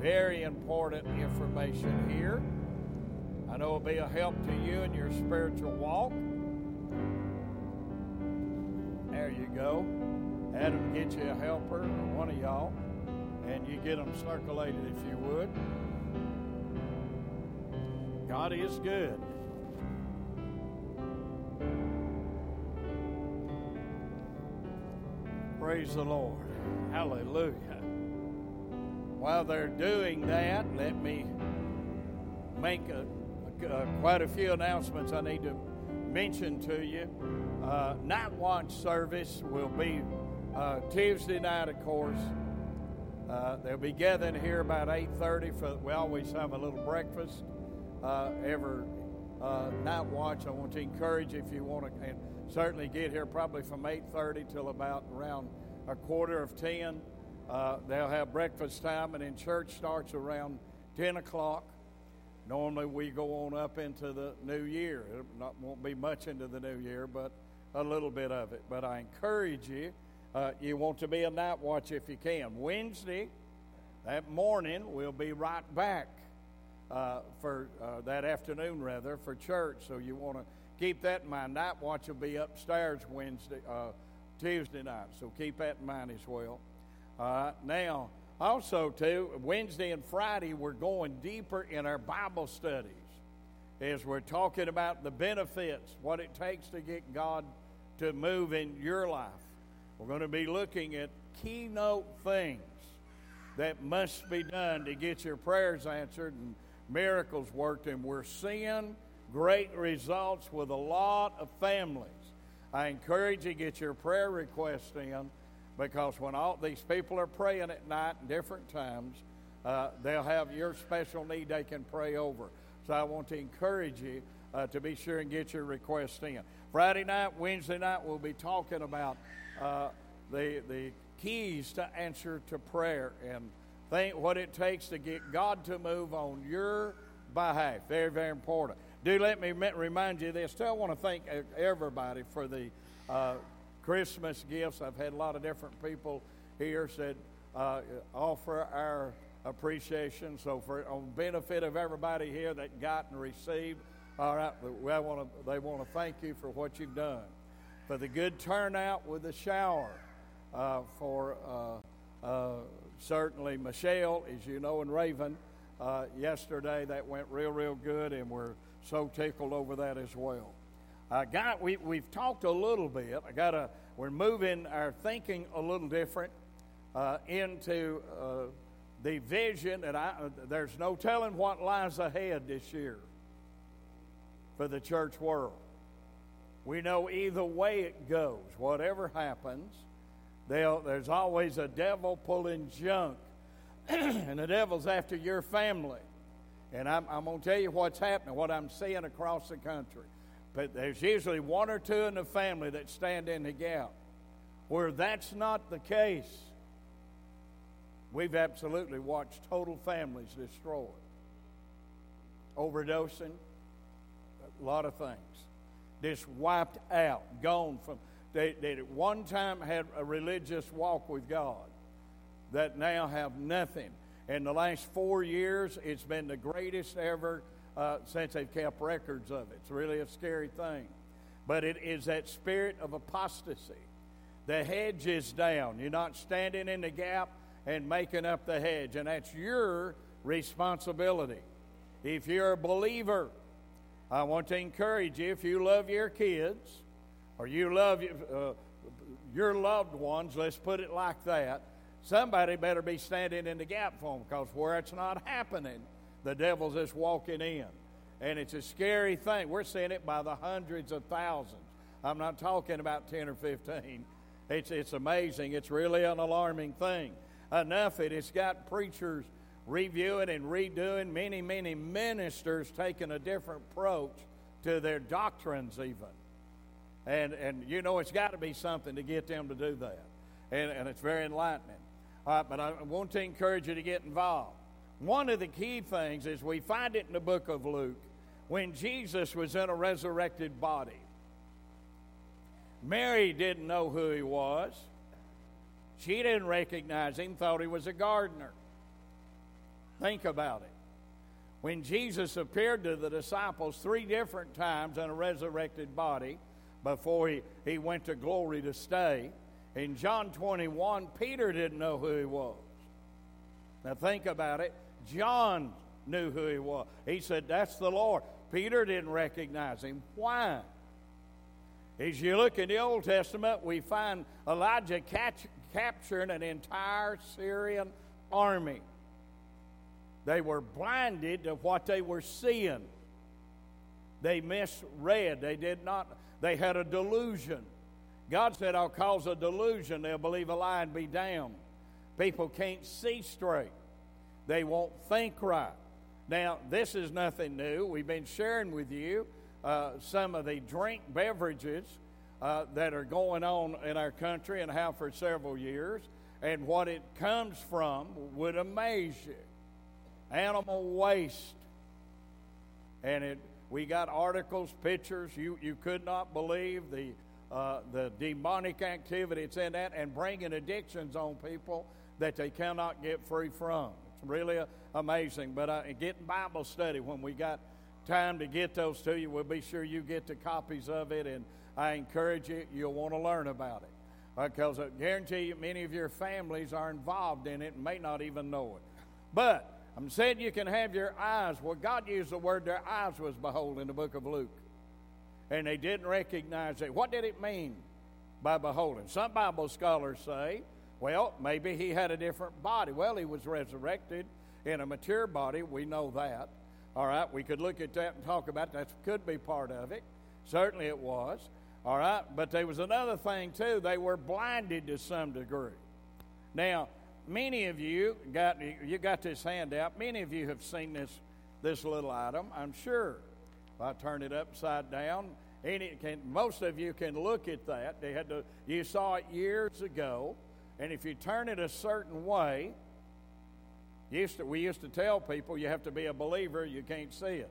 Very important information here. I know it'll be a help to you in your spiritual walk. There you go. Adam, get you a helper, one of y'all, and you get them circulated if you would. God is good. Praise the Lord. Hallelujah. While they're doing that, let me make a, a, quite a few announcements I need to mention to you. Uh, night watch service will be uh, Tuesday night, of course. Uh, they'll be gathering here about 8.30 for we always have a little breakfast uh, every uh, night watch i want to encourage you if you want to and certainly get here probably from 8.30 till about around a quarter of 10 uh, they'll have breakfast time, and then church starts around 10 o'clock. Normally, we go on up into the new year. It not, won't be much into the new year, but a little bit of it. But I encourage you, uh, you want to be a night watch if you can. Wednesday, that morning, we'll be right back uh, for uh, that afternoon, rather, for church. So you want to keep that in mind. Night watch will be upstairs Wednesday, uh, Tuesday night. So keep that in mind as well. Right. Now, also, too, Wednesday and Friday, we're going deeper in our Bible studies as we're talking about the benefits, what it takes to get God to move in your life. We're going to be looking at keynote things that must be done to get your prayers answered and miracles worked. And we're seeing great results with a lot of families. I encourage you to get your prayer requests in because when all these people are praying at night in different times, uh, they'll have your special need they can pray over. So I want to encourage you uh, to be sure and get your request in. Friday night, Wednesday night, we'll be talking about uh, the the keys to answer to prayer and think what it takes to get God to move on your behalf. Very, very important. Do let me remind you this. Still want to thank everybody for the uh, Christmas gifts. I've had a lot of different people here said uh, offer our appreciation. So for on benefit of everybody here that got and received, all right, I want to, they want to thank you for what you've done, for the good turnout with the shower, uh, for uh, uh certainly Michelle, as you know, and Raven. Uh, yesterday that went real, real good, and we're so tickled over that as well. I got we we've talked a little bit. I got a we're moving our thinking a little different uh, into uh, the vision that I there's no telling what lies ahead this year for the church world. We know either way it goes, whatever happens, there's always a devil pulling junk, and the devil's after your family. And I'm, I'm going to tell you what's happening, what I'm seeing across the country. But there's usually one or two in the family that stand in the gap. Where that's not the case, we've absolutely watched total families destroyed. Overdosing, a lot of things. Just wiped out, gone from. They, they at one time had a religious walk with God that now have nothing. In the last four years, it's been the greatest ever uh, since they've kept records of it. It's really a scary thing. But it is that spirit of apostasy. The hedge is down. You're not standing in the gap and making up the hedge. And that's your responsibility. If you're a believer, I want to encourage you if you love your kids or you love uh, your loved ones, let's put it like that, somebody better be standing in the gap for them because where it's not happening, the devil's just walking in. And it's a scary thing. We're seeing it by the hundreds of thousands. I'm not talking about 10 or 15. It's, it's amazing. It's really an alarming thing. Enough it, it's got preachers reviewing and redoing, many, many ministers taking a different approach to their doctrines, even. And, and you know, it's got to be something to get them to do that. And, and it's very enlightening. All right, but I want to encourage you to get involved. One of the key things is we find it in the book of Luke when Jesus was in a resurrected body. Mary didn't know who he was. She didn't recognize him, thought he was a gardener. Think about it. When Jesus appeared to the disciples three different times in a resurrected body before he, he went to glory to stay, in John 21, Peter didn't know who he was. Now think about it. John knew who he was. He said, That's the Lord. Peter didn't recognize him. Why? As you look in the Old Testament, we find Elijah catch, capturing an entire Syrian army. They were blinded to what they were seeing. They misread. They did not, they had a delusion. God said, I'll cause a delusion. They'll believe a lie and be damned. People can't see straight, they won't think right. Now, this is nothing new. We've been sharing with you uh, some of the drink beverages uh, that are going on in our country and have for several years. And what it comes from would amaze you animal waste. And it, we got articles, pictures. You, you could not believe the, uh, the demonic activity it's in that and bringing addictions on people that they cannot get free from. Really amazing. But uh, getting Bible study when we got time to get those to you, we'll be sure you get the copies of it. And I encourage you, you'll want to learn about it. Because I guarantee you, many of your families are involved in it and may not even know it. But I'm saying you can have your eyes. Well, God used the word their eyes was behold in the book of Luke. And they didn't recognize it. What did it mean by beholding? Some Bible scholars say, well, maybe he had a different body. Well, he was resurrected in a mature body. We know that. All right, we could look at that and talk about that. Could be part of it. Certainly it was. All right, but there was another thing too. They were blinded to some degree. Now, many of you got you got this handout. Many of you have seen this this little item. I'm sure. If I turn it upside down, any can most of you can look at that. They had to. You saw it years ago, and if you turn it a certain way, used to, we used to tell people you have to be a believer. You can't see it.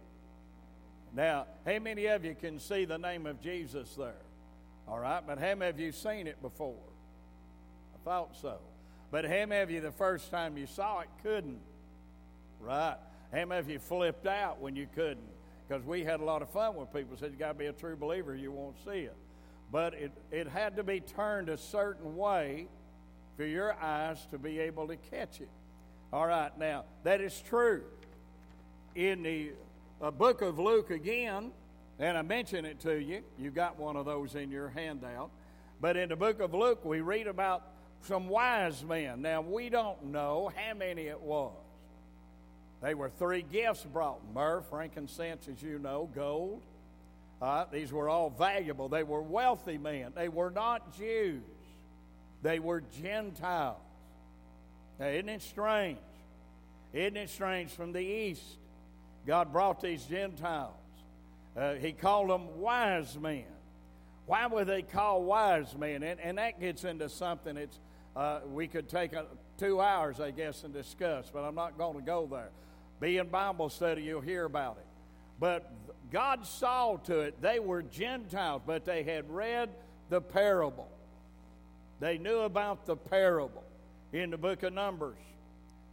Now, how many of you can see the name of Jesus there? All right, but how many of you seen it before? I thought so. But how many of you, the first time you saw it, couldn't? Right? How many of you flipped out when you couldn't? Because we had a lot of fun with people said you got to be a true believer, you won't see it. But it, it had to be turned a certain way for your eyes to be able to catch it. All right, now, that is true. In the uh, book of Luke again, and I mention it to you, you got one of those in your handout. But in the book of Luke, we read about some wise men. Now, we don't know how many it was. They were three gifts brought myrrh, frankincense, as you know, gold. Uh, these were all valuable. They were wealthy men. They were not Jews, they were Gentiles. Now, isn't it strange? Isn't it strange from the east? God brought these Gentiles. Uh, he called them wise men. Why were they called wise men? And, and that gets into something that's uh, we could take a, two hours, I guess, and discuss, but I'm not going to go there. Be in Bible study, you'll hear about it. But God saw to it, they were Gentiles, but they had read the parable. They knew about the parable in the book of Numbers.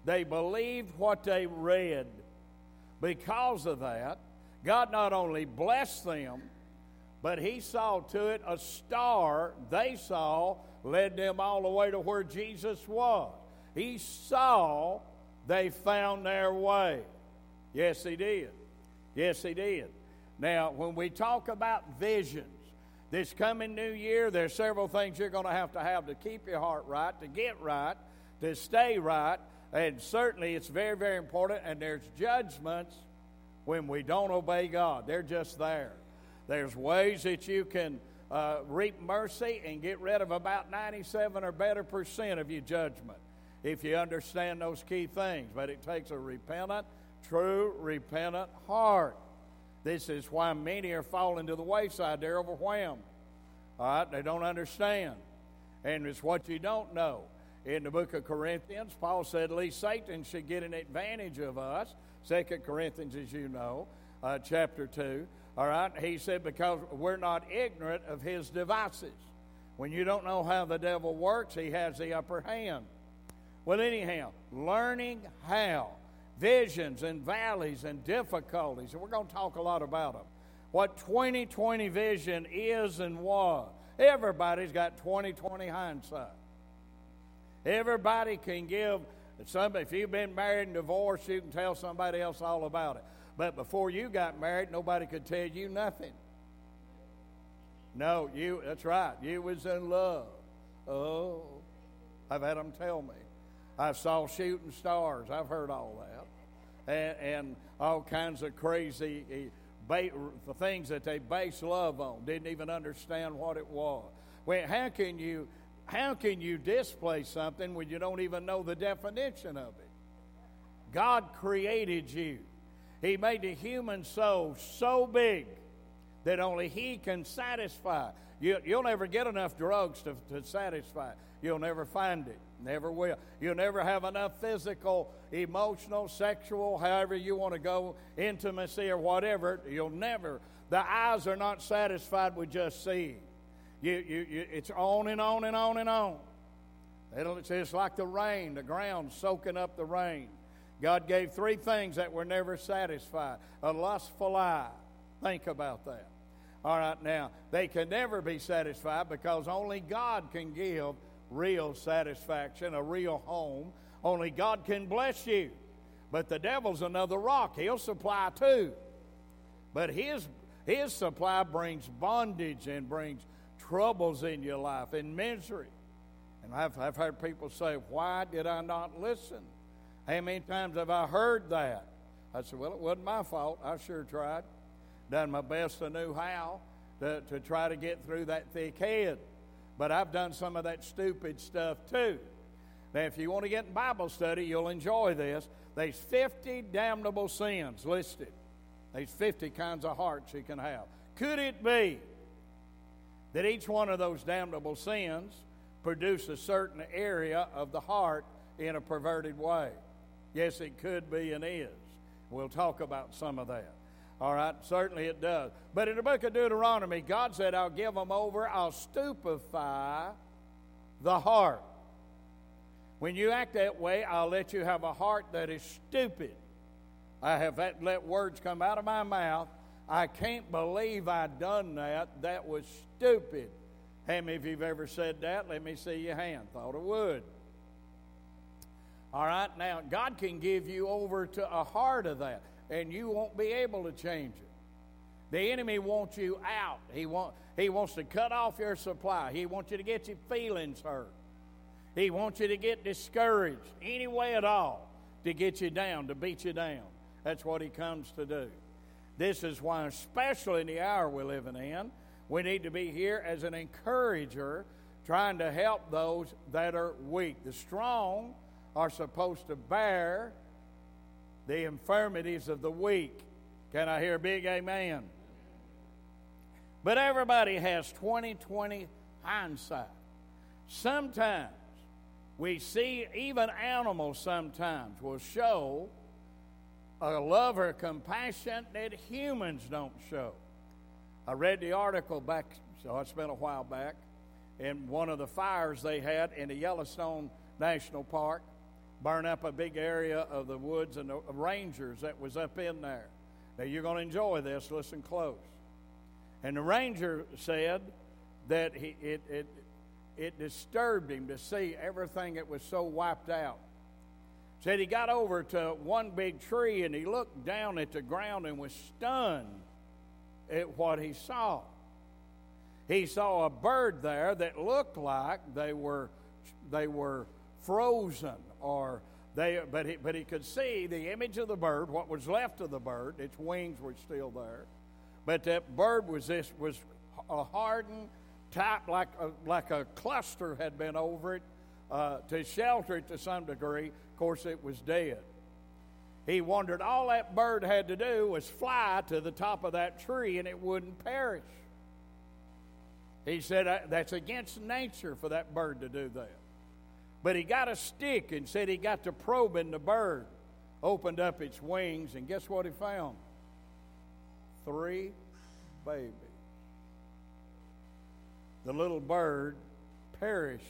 They believed what they read. Because of that, God not only blessed them, but He saw to it a star they saw led them all the way to where Jesus was. He saw they found their way. Yes, he did. Yes, he did. Now, when we talk about visions, this coming new year, there's several things you're going to have to have to keep your heart right, to get right, to stay right, and certainly it's very, very important. And there's judgments when we don't obey God. They're just there. There's ways that you can uh, reap mercy and get rid of about 97 or better percent of your judgment if you understand those key things. But it takes a repentant, true, repentant heart. This is why many are falling to the wayside. They're overwhelmed. All right, they don't understand. And it's what you don't know. In the book of Corinthians, Paul said, at least Satan should get an advantage of us. Second Corinthians, as you know, uh, chapter 2. All right, he said, because we're not ignorant of his devices. When you don't know how the devil works, he has the upper hand. Well, anyhow, learning how visions and valleys and difficulties, and we're going to talk a lot about them. What 2020 vision is and was. Everybody's got 2020 hindsight. Everybody can give some. If you've been married and divorced, you can tell somebody else all about it. But before you got married, nobody could tell you nothing. No, you. That's right. You was in love. Oh, I've had them tell me. I saw shooting stars. I've heard all that, and, and all kinds of crazy eh, the things that they base love on. Didn't even understand what it was. Well, how can you how can you display something when you don't even know the definition of it? God created you. He made the human soul so big that only He can satisfy. You, will never get enough drugs to, to satisfy. You'll never find it. Never will. You'll never have enough physical, emotional, sexual, however you want to go, intimacy or whatever. You'll never. The eyes are not satisfied with just seeing. You, you, you, it's on and on and on and on. It'll, it's just like the rain, the ground soaking up the rain. God gave three things that were never satisfied a lustful eye. Think about that. All right, now, they can never be satisfied because only God can give real satisfaction, a real home. Only God can bless you. But the devil's another rock. He'll supply too. But his, his supply brings bondage and brings troubles in your life and misery. And I've, I've heard people say, Why did I not listen? How many times have I heard that? I said, Well, it wasn't my fault. I sure tried. Done my best I knew how to, to try to get through that thick head. But I've done some of that stupid stuff too. Now, if you want to get in Bible study, you'll enjoy this. There's 50 damnable sins listed. There's 50 kinds of hearts you can have. Could it be that each one of those damnable sins produce a certain area of the heart in a perverted way? Yes, it could be and is. We'll talk about some of that. All right, certainly it does. But in the book of Deuteronomy, God said, I'll give them over, I'll stupefy the heart. When you act that way, I'll let you have a heart that is stupid. I have let words come out of my mouth. I can't believe I done that. That was stupid. How many of you have ever said that? Let me see your hand. Thought it would. All right, now God can give you over to a heart of that and you won't be able to change it. The enemy wants you out. He, want, he wants to cut off your supply. He wants you to get your feelings hurt. He wants you to get discouraged any way at all to get you down, to beat you down. That's what he comes to do. This is why, especially in the hour we're living in, we need to be here as an encourager, trying to help those that are weak. The strong are supposed to bear the infirmities of the weak. Can I hear a big amen? But everybody has 2020 hindsight. Sometimes we see even animals sometimes will show a love or compassion that humans don't show. I read the article back, so it's been a while back, in one of the fires they had in the Yellowstone National Park burn up a big area of the woods and the rangers that was up in there. Now you're going to enjoy this. Listen close. And the ranger said that he, it, it, it disturbed him to see everything that was so wiped out. Said he got over to one big tree and he looked down at the ground and was stunned at what he saw. He saw a bird there that looked like they were they were frozen or they but he, but he could see the image of the bird, what was left of the bird, its wings were still there. But that bird was this was a hardened type like a, like a cluster had been over it uh, to shelter it to some degree. Of course, it was dead. He wondered all that bird had to do was fly to the top of that tree and it wouldn't perish. He said that's against nature for that bird to do that. But he got a stick and said he got to probing the bird, opened up its wings, and guess what he found? Three babies. The little bird perished,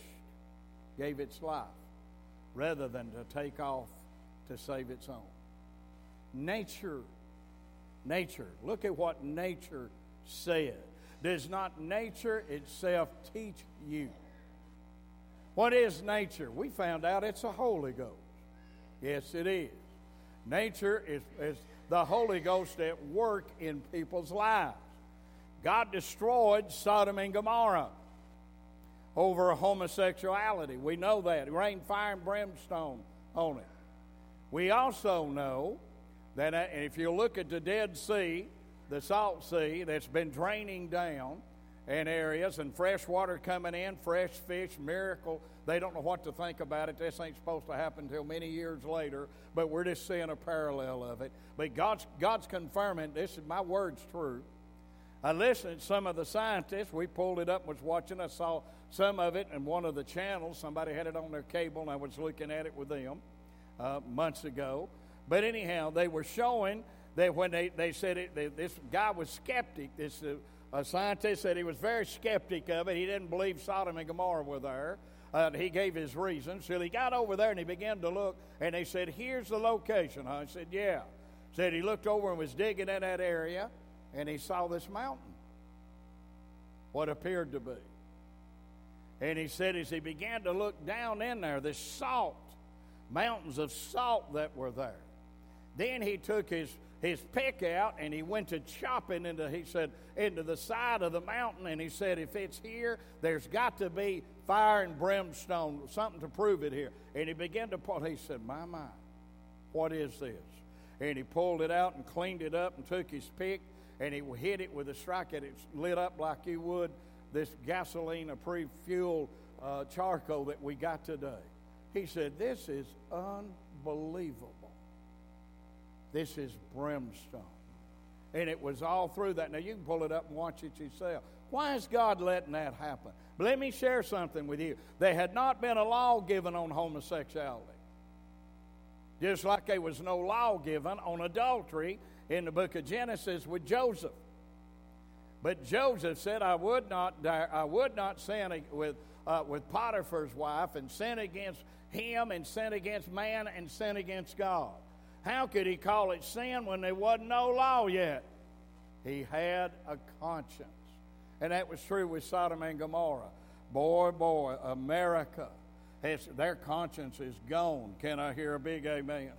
gave its life, rather than to take off to save its own. Nature, nature, look at what nature said. Does not nature itself teach you? What is nature? We found out it's a Holy Ghost. Yes, it is. Nature is, is the Holy Ghost at work in people's lives. God destroyed Sodom and Gomorrah over homosexuality. We know that. It rained fire and brimstone on it. We also know that uh, if you look at the Dead Sea, the Salt Sea that's been draining down in areas and fresh water coming in, fresh fish, miracle. They don't know what to think about it. This ain't supposed to happen until many years later, but we're just seeing a parallel of it. But God's, God's confirming this is my word's true. I listened to some of the scientists. We pulled it up and was watching. I saw some of it in one of the channels. Somebody had it on their cable, and I was looking at it with them uh, months ago. But anyhow, they were showing that when they, they said it, they, this guy was skeptic, this uh, a scientist said he was very skeptic of it. He didn't believe Sodom and Gomorrah were there. Uh, he gave his reasons. So he got over there and he began to look, and they said, Here's the location. I said, Yeah. Said he looked over and was digging in that area, and he saw this mountain, what appeared to be. And he said, as he began to look down in there, this salt, mountains of salt that were there. Then he took his his pick out and he went to chopping into he said into the side of the mountain and he said if it's here there's got to be fire and brimstone something to prove it here. And he began to pull he said my my what is this? And he pulled it out and cleaned it up and took his pick and he hit it with a strike and it lit up like you would this gasoline approved fuel uh, charcoal that we got today. He said this is unbelievable this is brimstone. And it was all through that. Now, you can pull it up and watch it yourself. Why is God letting that happen? But let me share something with you. There had not been a law given on homosexuality. Just like there was no law given on adultery in the book of Genesis with Joseph. But Joseph said, I would not, I would not sin with, uh, with Potiphar's wife and sin against him and sin against man and sin against God. How could he call it sin when there wasn't no law yet? He had a conscience. And that was true with Sodom and Gomorrah. Boy, boy, America, has, their conscience is gone. Can I hear a big amen?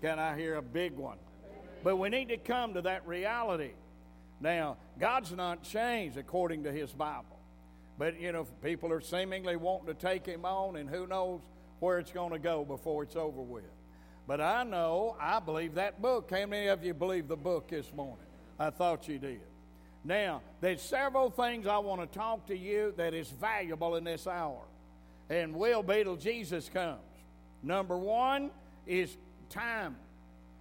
Can I hear a big one? But we need to come to that reality. Now, God's not changed according to His Bible. But, you know, people are seemingly wanting to take Him on, and who knows where it's going to go before it's over with. But I know, I believe that book. How many of you believe the book this morning? I thought you did. Now, there's several things I want to talk to you that is valuable in this hour. And will be till Jesus comes. Number one is time.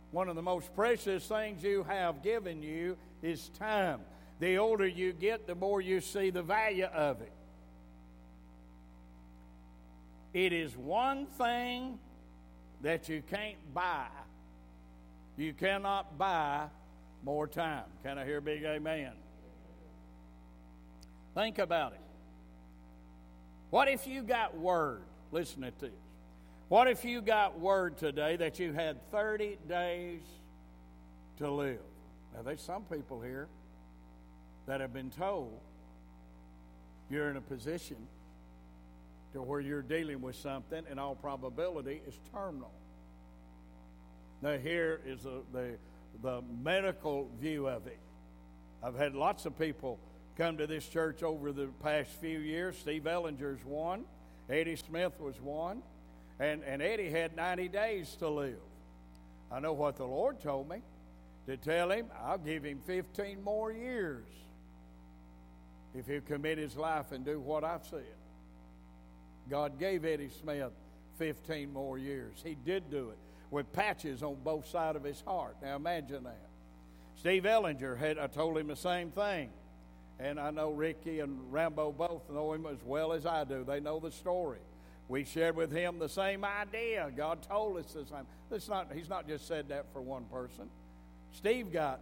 One of the most precious things you have given you is time. The older you get, the more you see the value of it. It is one thing that you can't buy. You cannot buy more time. Can I hear a big amen? Think about it. What if you got word? Listen to this. What if you got word today that you had 30 days to live? Now, there's some people here that have been told you're in a position to where you're dealing with something, in all probability, is terminal. Now, here is the, the, the medical view of it. I've had lots of people come to this church over the past few years. Steve Ellinger's one, Eddie Smith was one, and, and Eddie had 90 days to live. I know what the Lord told me to tell him I'll give him 15 more years if he'll commit his life and do what I've said. God gave Eddie Smith 15 more years. He did do it with patches on both sides of his heart. Now imagine that. Steve Ellinger had I told him the same thing. And I know Ricky and Rambo both know him as well as I do. They know the story. We shared with him the same idea. God told us the same. It's not, he's not just said that for one person. Steve got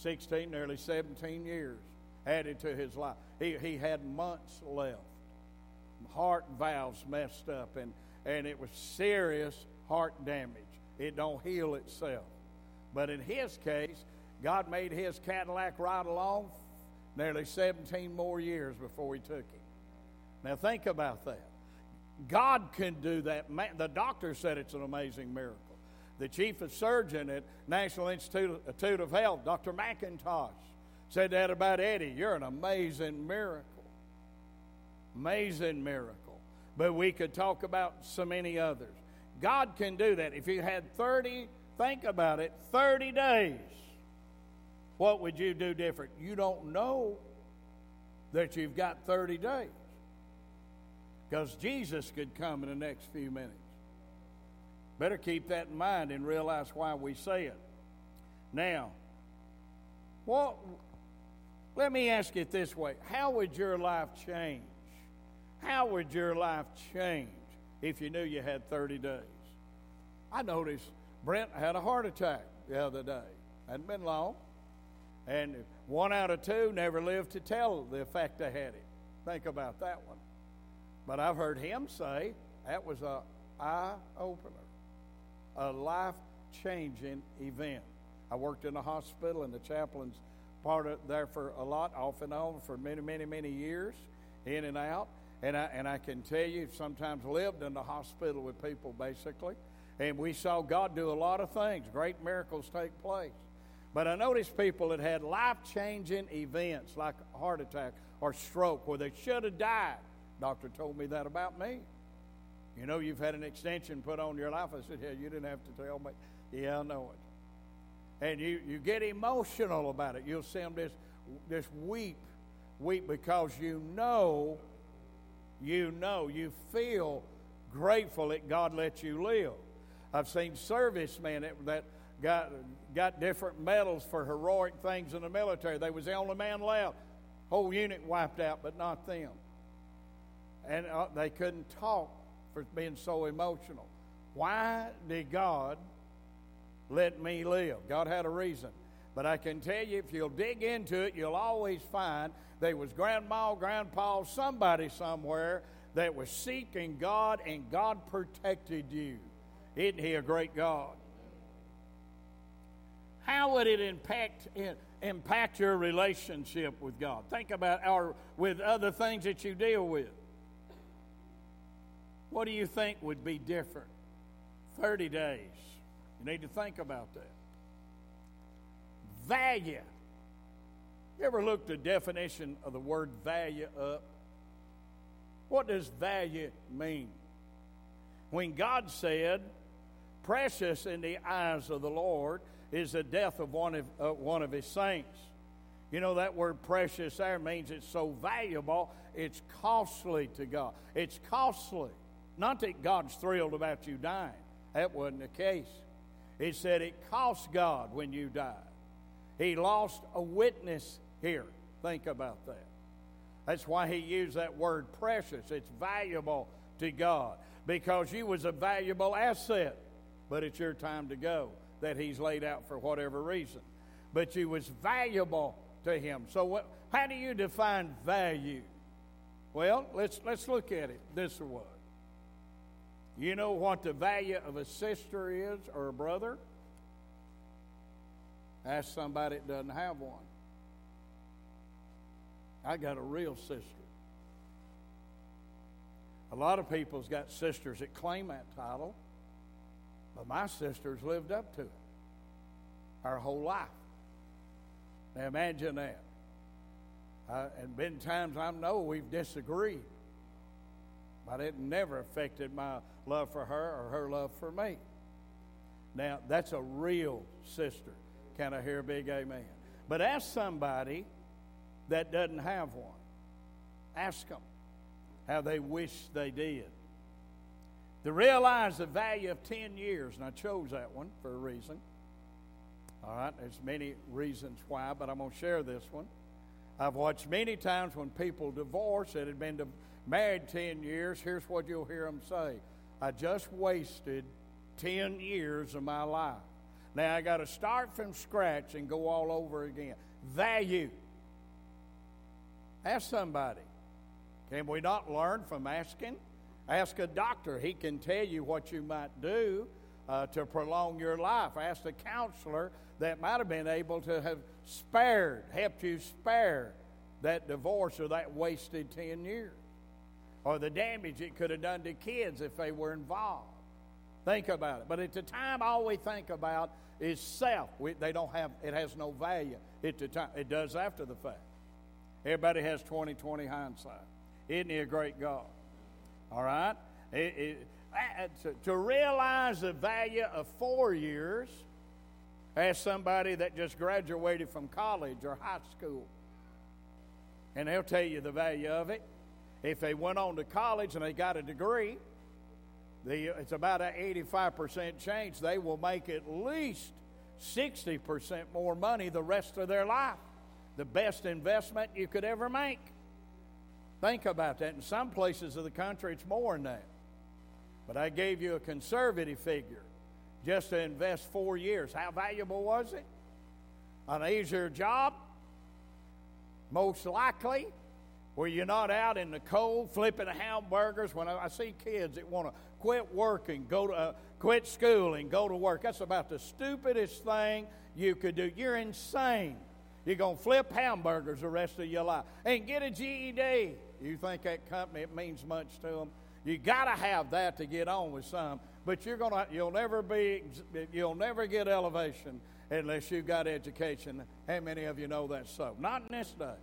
16, nearly 17 years added to his life. He, he had months left. Heart valves messed up, and, and it was serious heart damage. It don't heal itself. But in his case, God made his Cadillac ride along nearly 17 more years before he took him. Now think about that. God can do that. The doctor said it's an amazing miracle. The chief of surgeon at National Institute of Health, Dr. McIntosh, said that about Eddie. You're an amazing miracle. Amazing miracle. But we could talk about so many others. God can do that. If you had 30, think about it, 30 days, what would you do different? You don't know that you've got 30 days. Because Jesus could come in the next few minutes. Better keep that in mind and realize why we say it. Now, what let me ask it this way How would your life change? How would your life change if you knew you had 30 days? I noticed Brent had a heart attack the other day. Hadn't been long. And one out of two never lived to tell the effect they had it. Think about that one. But I've heard him say that was a eye opener, a life changing event. I worked in a hospital, and the chaplains part of there for a lot, off and on for many, many, many years, in and out. And I, and I can tell you, sometimes lived in the hospital with people basically. And we saw God do a lot of things, great miracles take place. But I noticed people that had life changing events like a heart attack or stroke where they should have died. Doctor told me that about me. You know, you've had an extension put on your life. I said, Yeah, you didn't have to tell me. Yeah, I know it and you, you get emotional about it. You'll see them just, just weep, weep because you know, you know, you feel grateful that God let you live. I've seen servicemen that, that got, got different medals for heroic things in the military. They was the only man left. Whole unit wiped out, but not them. And uh, they couldn't talk for being so emotional. Why did God let me live. God had a reason. But I can tell you, if you'll dig into it, you'll always find there was grandma, grandpa, somebody somewhere that was seeking God, and God protected you. Isn't He a great God? How would it impact impact your relationship with God? Think about our with other things that you deal with. What do you think would be different? Thirty days. You need to think about that. Value. You ever looked the definition of the word value up? What does value mean? When God said, Precious in the eyes of the Lord is the death of one of, uh, one of his saints. You know, that word precious there means it's so valuable, it's costly to God. It's costly. Not that God's thrilled about you dying, that wasn't the case. He said it cost God when you died. He lost a witness here. Think about that. That's why he used that word precious. It's valuable to God because you was a valuable asset. But it's your time to go that he's laid out for whatever reason. But you was valuable to him. So what, how do you define value? Well, let's let's look at it this way. You know what the value of a sister is or a brother? Ask somebody that doesn't have one. I got a real sister. A lot of people's got sisters that claim that title, But my sisters lived up to it our whole life. Now imagine that. Uh, and been times I know we've disagreed, but it never affected my love for her or her love for me. Now, that's a real sister. Can I hear a big amen? But ask somebody that doesn't have one. Ask them how they wish they did. To realize the value of 10 years, and I chose that one for a reason. All right, there's many reasons why, but I'm going to share this one. I've watched many times when people divorce that had been married 10 years, here's what you'll hear them say I just wasted 10 years of my life. Now I got to start from scratch and go all over again. Value. Ask somebody. Can we not learn from asking? Ask a doctor. He can tell you what you might do uh, to prolong your life. Ask a counselor that might have been able to have spared, helped you spare that divorce or that wasted 10 years. Or the damage it could have done to kids if they were involved. Think about it. But at the time, all we think about is self. We, they don't have, it has no value at the time. It does after the fact. Everybody has 20 20 hindsight. Isn't he a great God? All right? It, it, to, to realize the value of four years, ask somebody that just graduated from college or high school, and they'll tell you the value of it. If they went on to college and they got a degree, the, it's about an 85% chance They will make at least 60% more money the rest of their life. The best investment you could ever make. Think about that. In some places of the country, it's more than that. But I gave you a conservative figure just to invest four years. How valuable was it? An easier job? Most likely. Were you not out in the cold flipping hamburgers? When I, see kids that want to quit working, go to uh, quit school, and go to work, that's about the stupidest thing you could do. You're insane. You're going to flip hamburgers the rest of your life and get a GED. You think that company it means much to them? You got to have that to get on with some, but you're gonna you'll never be you'll never get elevation unless you got education. How many of you know that's so? Not in this day.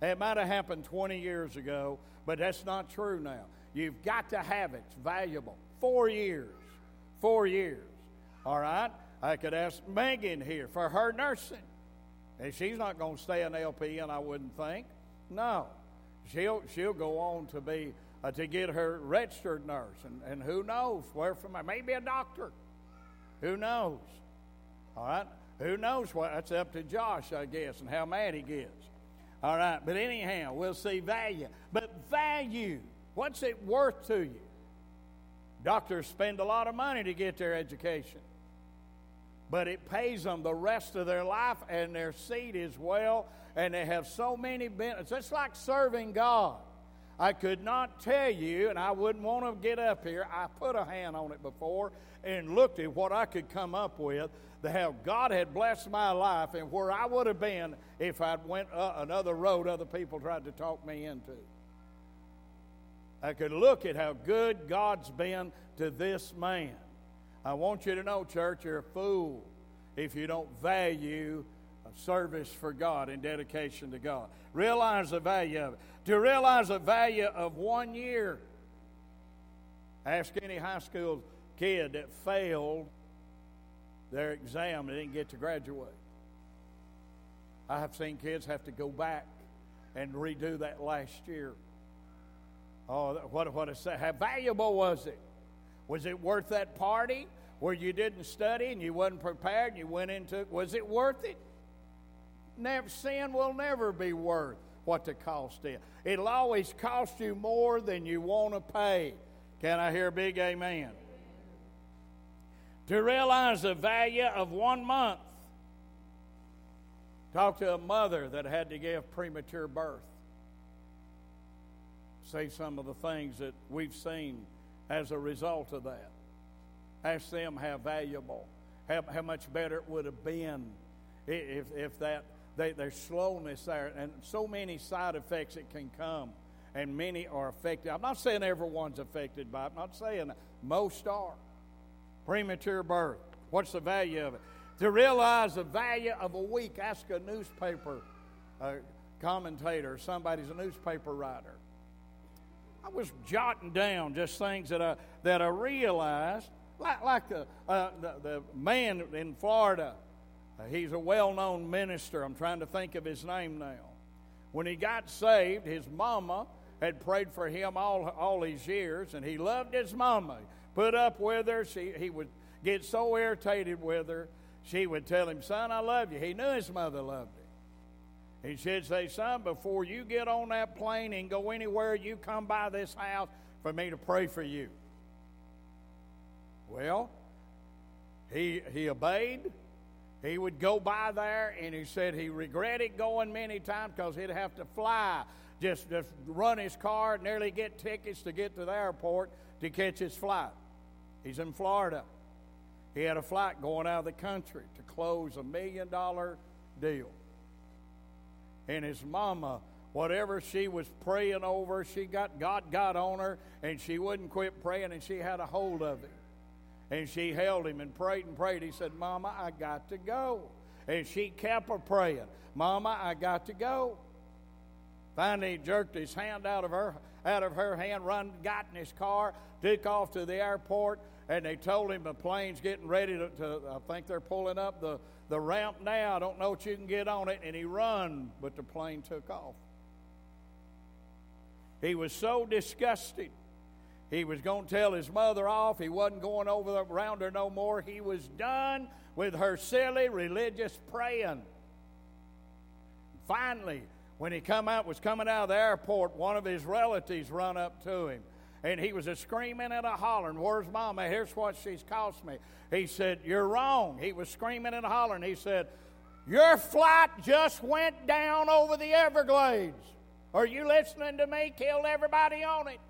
It might have happened 20 years ago, but that's not true now. You've got to have it. It's valuable. Four years. Four years. All right? I could ask Megan here for her nursing. And she's not going to stay an LPN, I wouldn't think. No. She'll, she'll go on to be uh, to get her registered nurse, and, and who knows where from? Maybe a doctor. Who knows? All right, who knows what? That's up to Josh, I guess, and how mad he gets. All right, but anyhow, we'll see value. But value, what's it worth to you? Doctors spend a lot of money to get their education, but it pays them the rest of their life and their seed as well, and they have so many benefits. It's like serving God. I could not tell you, and I wouldn't want to get up here. I put a hand on it before and looked at what I could come up with, the how God had blessed my life and where I would have been if I'd went uh, another road other people tried to talk me into. I could look at how good God's been to this man. I want you to know, church, you're a fool if you don't value service for God and dedication to God. Realize the value of it. To realize the value of one year. Ask any high school kid that failed their exam and didn't get to graduate. I have seen kids have to go back and redo that last year. Oh, what, what a, how valuable was it? Was it worth that party where you didn't study and you wasn't prepared and you went into it. Was it worth it? Never, sin will never be worth what the cost is. It'll always cost you more than you want to pay. Can I hear a big amen? To realize the value of one month. Talk to a mother that had to give premature birth. Say some of the things that we've seen as a result of that. Ask them how valuable, how, how much better it would have been if, if that they, there's slowness there, and so many side effects that can come, and many are affected. I'm not saying everyone's affected by it. I'm not saying most are. premature birth. What's the value of it? To realize the value of a week, ask a newspaper uh, commentator, somebody's a newspaper writer. I was jotting down just things that I, that I realized, like, like the, uh, the, the man in Florida. Uh, he's a well known minister. I'm trying to think of his name now. When he got saved, his mama had prayed for him all, all these years, and he loved his mama. Put up with her. She, he would get so irritated with her, she would tell him, Son, I love you. He knew his mother loved him. He should say, Son, before you get on that plane and go anywhere, you come by this house for me to pray for you. Well, he, he obeyed. He would go by there, and he said he regretted going many times because he'd have to fly, just, just run his car, nearly get tickets to get to the airport to catch his flight. He's in Florida. He had a flight going out of the country to close a million dollar deal. And his mama, whatever she was praying over, she got God got on her, and she wouldn't quit praying, and she had a hold of him. And she held him and prayed and prayed. He said, Mama, I got to go. And she kept her praying, Mama, I got to go. Finally, he jerked his hand out of her out of her hand, run, got in his car, took off to the airport, and they told him the plane's getting ready to, to, I think they're pulling up the, the ramp now. I don't know what you can get on it. And he run, but the plane took off. He was so disgusted. He was going to tell his mother off. He wasn't going over around her no more. He was done with her silly religious praying. Finally, when he come out was coming out of the airport, one of his relatives run up to him and he was a screaming and a hollering, Where's mama? Here's what she's cost me. He said, You're wrong. He was screaming and hollering. He said, Your flight just went down over the Everglades. Are you listening to me? Killed everybody on it.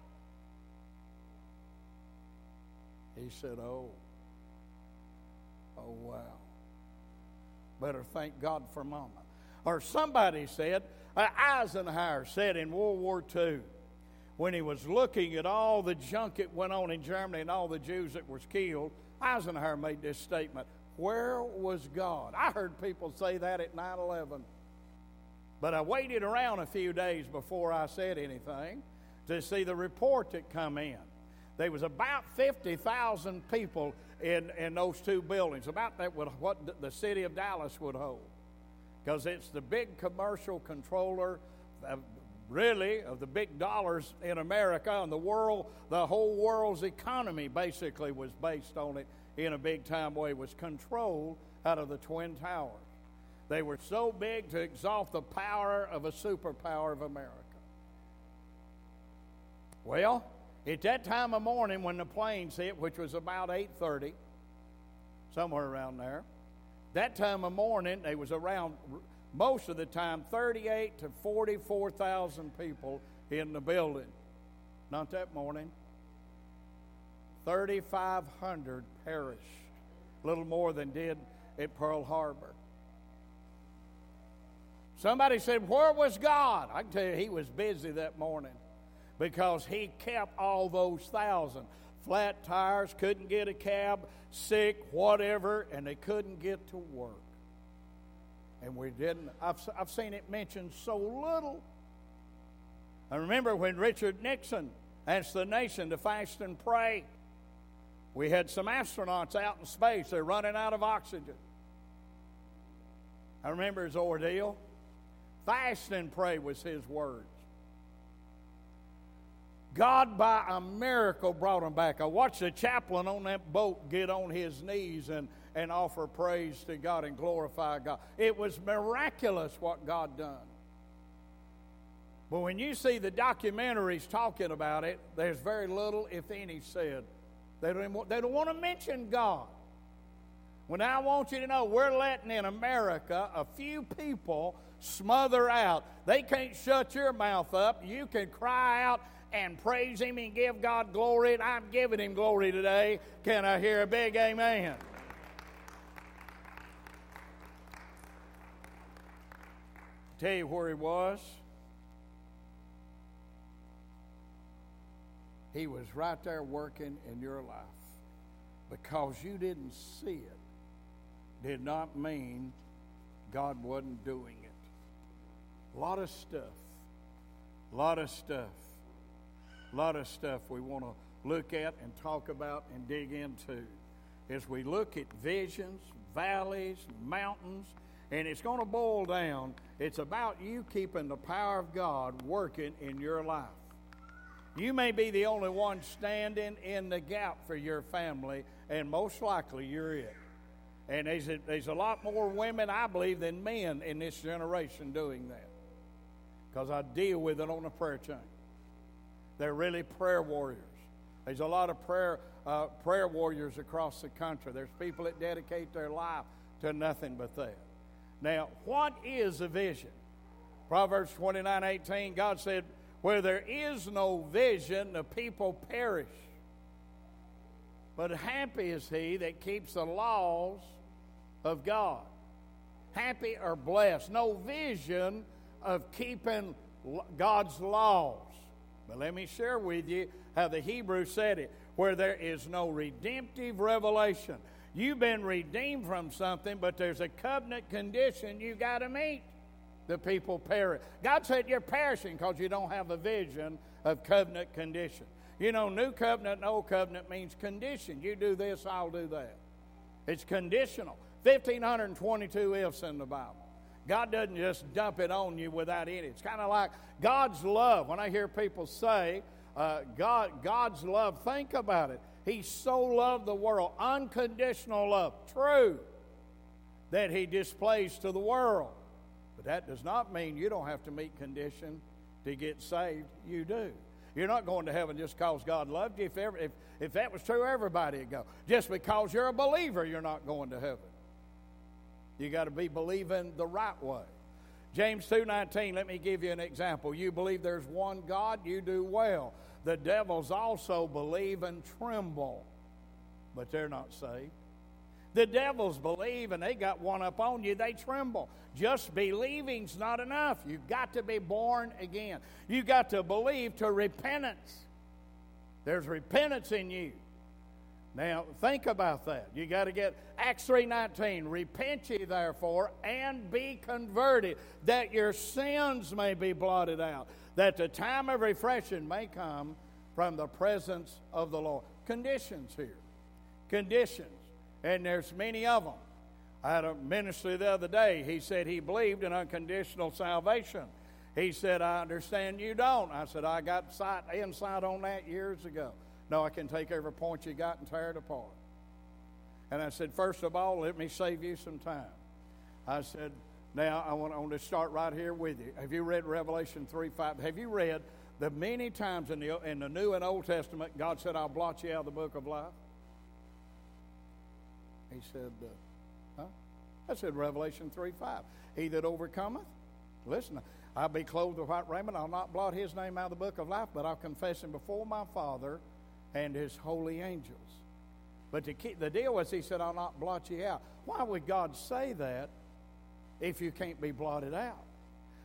He said, Oh, oh, wow. Better thank God for mama. Or somebody said, uh, Eisenhower said in World War II, when he was looking at all the junk that went on in Germany and all the Jews that was killed, Eisenhower made this statement Where was God? I heard people say that at 9 11. But I waited around a few days before I said anything to see the report that come in. There was about 50,000 people in, in those two buildings, about that would, what the city of Dallas would hold. Because it's the big commercial controller uh, really of the big dollars in America and the world, the whole world's economy basically was based on it in a big time way, was controlled out of the Twin Towers. They were so big to exalt the power of a superpower of America. Well, at that time of morning when the planes hit, which was about 8.30, somewhere around there, that time of morning, they was around most of the time 38 to 44,000 people in the building. Not that morning. 3,500 perished, a little more than did at Pearl Harbor. Somebody said, Where was God? I can tell you, he was busy that morning because he kept all those thousand. Flat tires, couldn't get a cab, sick, whatever, and they couldn't get to work and we didn't. I've, I've seen it mentioned so little. I remember when Richard Nixon asked the nation to fast and pray. We had some astronauts out in space. They're running out of oxygen. I remember his ordeal. Fast and pray was his words. God, by a miracle, brought him back. I watched the chaplain on that boat get on his knees and and offer praise to God and glorify God. It was miraculous what God done. But when you see the documentaries talking about it, there's very little, if any, said. They don't, they don't want to mention God. When I want you to know, we're letting in America a few people smother out. They can't shut your mouth up. You can cry out and praise Him and give God glory. And I'm giving Him glory today. Can I hear a big amen? Tell you where he was. He was right there working in your life. because you didn't see it did not mean God wasn't doing it. A lot of stuff, a lot of stuff, a lot of stuff we want to look at and talk about and dig into as we look at visions, valleys, mountains, and it's going to boil down. It's about you keeping the power of God working in your life. You may be the only one standing in the gap for your family, and most likely you're it. And there's a, there's a lot more women, I believe, than men in this generation doing that. Because I deal with it on the prayer chain. They're really prayer warriors. There's a lot of prayer, uh, prayer warriors across the country. There's people that dedicate their life to nothing but that. Now, what is a vision? Proverbs 29 18, God said, Where there is no vision, the people perish. But happy is he that keeps the laws of God. Happy or blessed. No vision of keeping God's laws. But let me share with you how the Hebrew said it where there is no redemptive revelation. You've been redeemed from something, but there's a covenant condition you got to meet. The people perish. God said you're perishing because you don't have a vision of covenant condition. You know, new covenant and old covenant means condition. You do this, I'll do that. It's conditional. 1,522 ifs in the Bible. God doesn't just dump it on you without any. It's kind of like God's love. When I hear people say, uh, God, God's love, think about it. He so loved the world, unconditional love, true, that He displays to the world. But that does not mean you don't have to meet condition to get saved. You do. You're not going to heaven just because God loved you. If, ever, if, if that was true, everybody would go. Just because you're a believer, you're not going to heaven. You got to be believing the right way. James 2:19, let me give you an example. You believe there's one God, you do well. The devils also believe and tremble, but they're not saved. The devils believe and they got one up on you, they tremble. Just believing's not enough. You've got to be born again. You've got to believe to repentance. There's repentance in you. Now, think about that. You got to get Acts 3:19, repent ye therefore and be converted that your sins may be blotted out, that the time of refreshing may come from the presence of the Lord. Conditions here. Conditions. And there's many of them. I had a minister the other day. He said he believed in unconditional salvation. He said, I understand you don't. I said, I got sight, insight on that years ago. No, I can take every point you got and tear it apart. And I said, first of all, let me save you some time. I said, now I want, I want to start right here with you. Have you read Revelation 3 5? Have you read the many times in the, in the New and Old Testament God said, I'll blot you out of the book of life? He said, uh, huh? I said Revelation 3 5. He that overcometh, listen, I'll be clothed with white raiment. I'll not blot his name out of the book of life, but I'll confess him before my Father and his holy angels. But the, key, the deal was, he said, I'll not blot you out. Why would God say that if you can't be blotted out?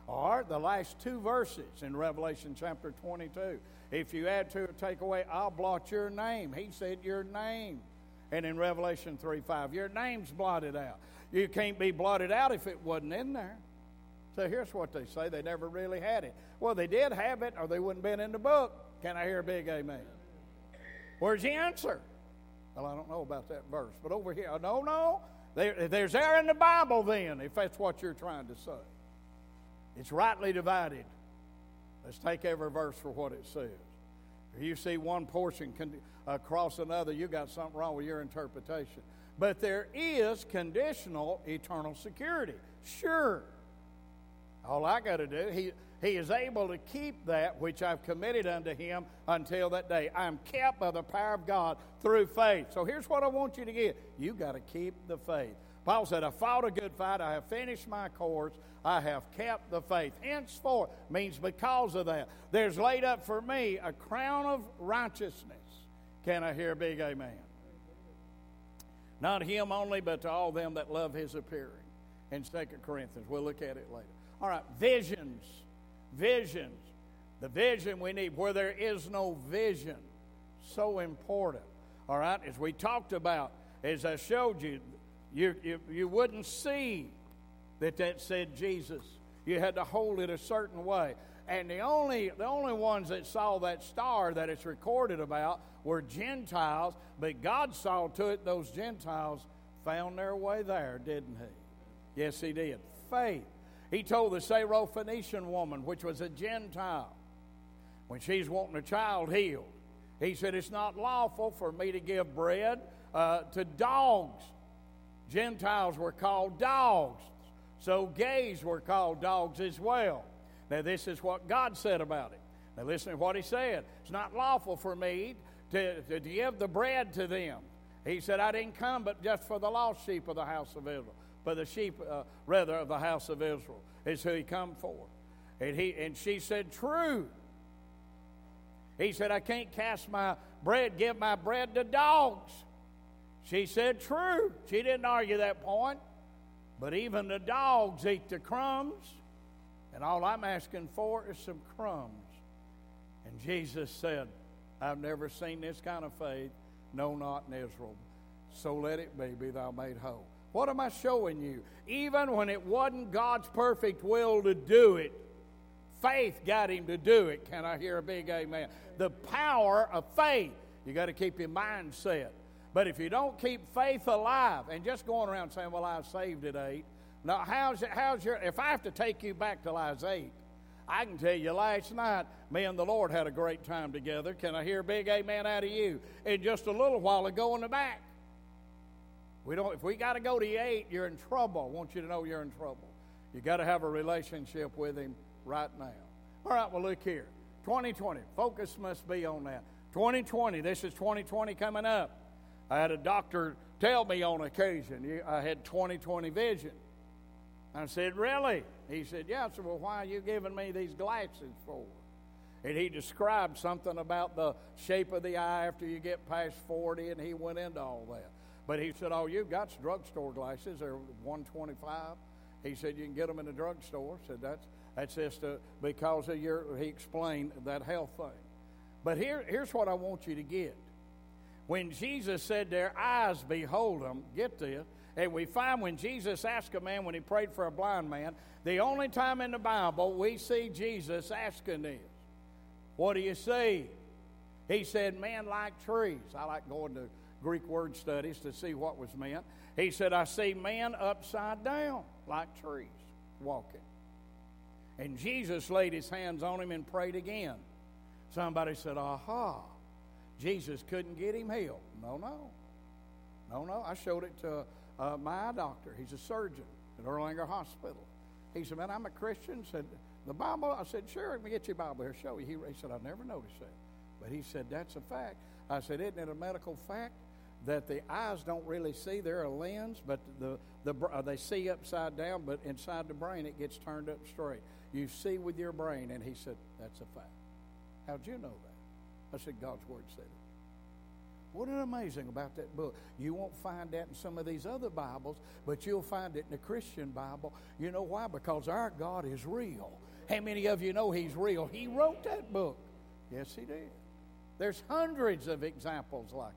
Or the last two verses in Revelation chapter 22. If you add to or take away, I'll blot your name. He said, Your name. And in Revelation 3 5, your name's blotted out. You can't be blotted out if it wasn't in there. So here's what they say they never really had it. Well, they did have it, or they wouldn't have been in the book. Can I hear a big amen? Where's the answer? Well, I don't know about that verse, but over here, no, no. There, there's there in the Bible then, if that's what you're trying to say. It's rightly divided. Let's take every verse for what it says. If you see one portion across another, you got something wrong with your interpretation. But there is conditional eternal security. Sure. All I got to do, he, he is able to keep that which I've committed unto him until that day. I am kept by the power of God through faith. So here's what I want you to get you got to keep the faith. Paul said, I fought a good fight, I have finished my course, I have kept the faith. Henceforth means because of that. There's laid up for me a crown of righteousness. Can I hear a big amen? Not him only, but to all them that love his appearing. In 2 Corinthians. We'll look at it later. All right, visions Visions. The vision we need, where there is no vision, so important. All right, as we talked about, as I showed you, you, you, you wouldn't see that that said Jesus. You had to hold it a certain way. And the only, the only ones that saw that star that it's recorded about were Gentiles, but God saw to it those Gentiles found their way there, didn't He? Yes, He did. Faith. He told the Syrophoenician woman, which was a Gentile, when she's wanting a child healed, He said, It's not lawful for me to give bread uh, to dogs. Gentiles were called dogs, so gays were called dogs as well. Now, this is what God said about it. Now, listen to what He said. It's not lawful for me to, to give the bread to them. He said, I didn't come but just for the lost sheep of the house of Israel. For the sheep, uh, rather, of the house of Israel is who he come for. And, he, and she said, True. He said, I can't cast my bread, give my bread to dogs. She said, True. She didn't argue that point. But even the dogs eat the crumbs. And all I'm asking for is some crumbs. And Jesus said, I've never seen this kind of faith, no, not in Israel. So let it be, be thou made whole. What am I showing you? Even when it wasn't God's perfect will to do it, faith got him to do it. Can I hear a big amen? The power of faith. You got to keep your mind set. But if you don't keep faith alive and just going around saying, Well, I was saved at eight. Now, how's, it, how's your, if I have to take you back till I was eight, I can tell you last night, me and the Lord had a great time together. Can I hear a big amen out of you? And just a little while ago in the back. We don't, if we got to go to eight, you're in trouble. I want you to know you're in trouble. You got to have a relationship with Him right now. All right, well, look here. 2020, focus must be on that. 2020, this is 2020 coming up. I had a doctor tell me on occasion I had 2020 vision. I said, Really? He said, Yeah. I said, Well, why are you giving me these glasses for? And he described something about the shape of the eye after you get past 40, and he went into all that. But he said, Oh, you've got drugstore glasses. They're 125 He said, You can get them in the drugstore. said, That's, that's just a, because of your, he explained that health thing. But here, here's what I want you to get. When Jesus said, Their eyes behold them, get this and we find when Jesus asked a man when he prayed for a blind man, the only time in the Bible we see Jesus asking this, What do you see? He said, Men like trees. I like going to Greek word studies to see what was meant. He said, I see men upside down like trees walking. And Jesus laid his hands on him and prayed again. Somebody said, Aha, Jesus couldn't get him healed. No, no. No, no. I showed it to uh, my eye doctor. He's a surgeon at Erlanger Hospital. He said, Man, I'm a Christian. Said, The Bible? I said, Sure, let me get you a Bible here, show you. He, he said, I never noticed that. But he said, That's a fact. I said, Isn't it a medical fact that the eyes don't really see? They're a lens, but the, the, uh, they see upside down, but inside the brain it gets turned up straight. You see with your brain. And he said, That's a fact. How'd you know that? I said, God's Word said it. What is amazing about that book? You won't find that in some of these other Bibles, but you'll find it in the Christian Bible. You know why? Because our God is real. How many of you know He's real? He wrote that book. Yes, He did. There's hundreds of examples like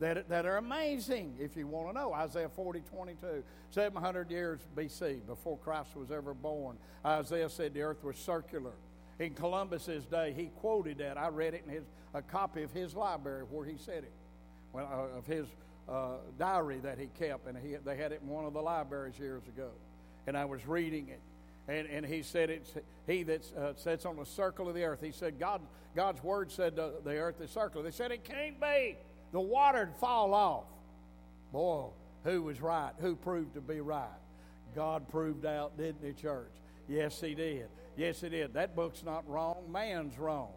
that. That, are amazing if you want to know. Isaiah 40, 22, 700 years BC, before Christ was ever born. Isaiah said the earth was circular in Columbus's day, he quoted that. I read it in his a copy of his library where he said it, well, uh, of his uh, diary that he kept, and he, they had it in one of the libraries years ago. And I was reading it, and, and he said it's he that uh, sits on the circle of the earth. He said God God's word said the, the earth is circular. They said it can't be. The water'd fall off. Boy, who was right? Who proved to be right? God proved out, didn't he, church? Yes, he did. Yes, it is. That book's not wrong. Man's wrong.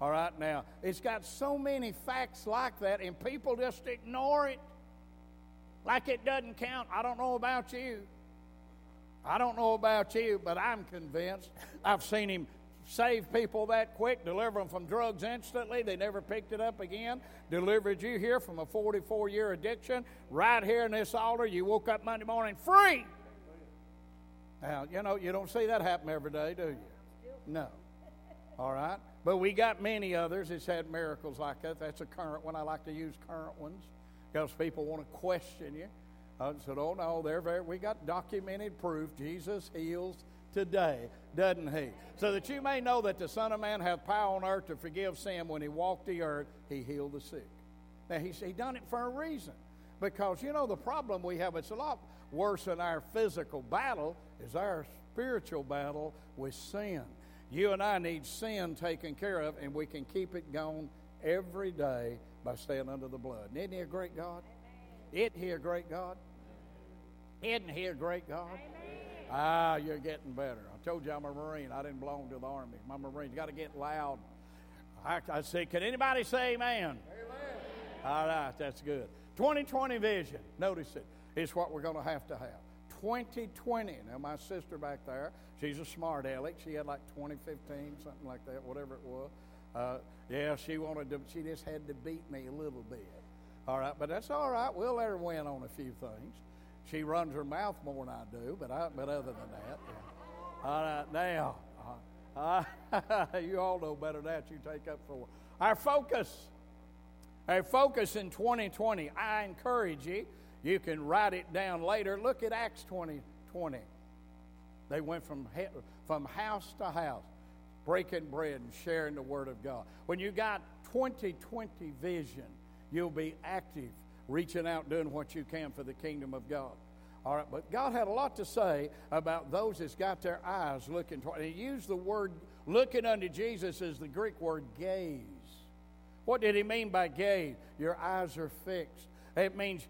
All right, now, it's got so many facts like that, and people just ignore it like it doesn't count. I don't know about you. I don't know about you, but I'm convinced. I've seen him save people that quick, deliver them from drugs instantly. They never picked it up again. Delivered you here from a 44 year addiction. Right here in this altar, you woke up Monday morning free. Now, you know, you don't see that happen every day, do you? No. All right? But we got many others that's had miracles like that. That's a current one. I like to use current ones because people want to question you. I said, oh no, they're very, we got documented proof Jesus heals today, doesn't he? So that you may know that the Son of Man hath power on earth to forgive sin. When he walked the earth, he healed the sick. Now, he, he done it for a reason. Because, you know, the problem we have, it's a lot worse than our physical battle, is our spiritual battle with sin. You and I need sin taken care of, and we can keep it gone every day by staying under the blood. Isn't he a great God? Isn't he a great God? Isn't he a great God? Ah, you're getting better. I told you I'm a Marine. I didn't belong to the Army. I'm a Marine. You got to get loud. I, I say, can anybody say amen? amen? All right, that's good. 2020 vision. Notice it. It's what we're going to have to have. 2020. Now, my sister back there, she's a smart aleck. She had like 2015, something like that, whatever it was. Uh, yeah, she wanted to, she just had to beat me a little bit. All right, but that's all right. We'll let her win on a few things. She runs her mouth more than I do, but I, but other than that, yeah. all right. Now, uh, you all know better than that. You take up for our focus. Our focus in 2020. I encourage you. You can write it down later. Look at Acts 2020. They went from from house to house, breaking bread and sharing the Word of God. When you got 2020 vision, you'll be active reaching out, doing what you can for the kingdom of God. All right, but God had a lot to say about those that's got their eyes looking toward. He used the word looking unto Jesus as the Greek word gaze. What did he mean by gaze? Your eyes are fixed. It means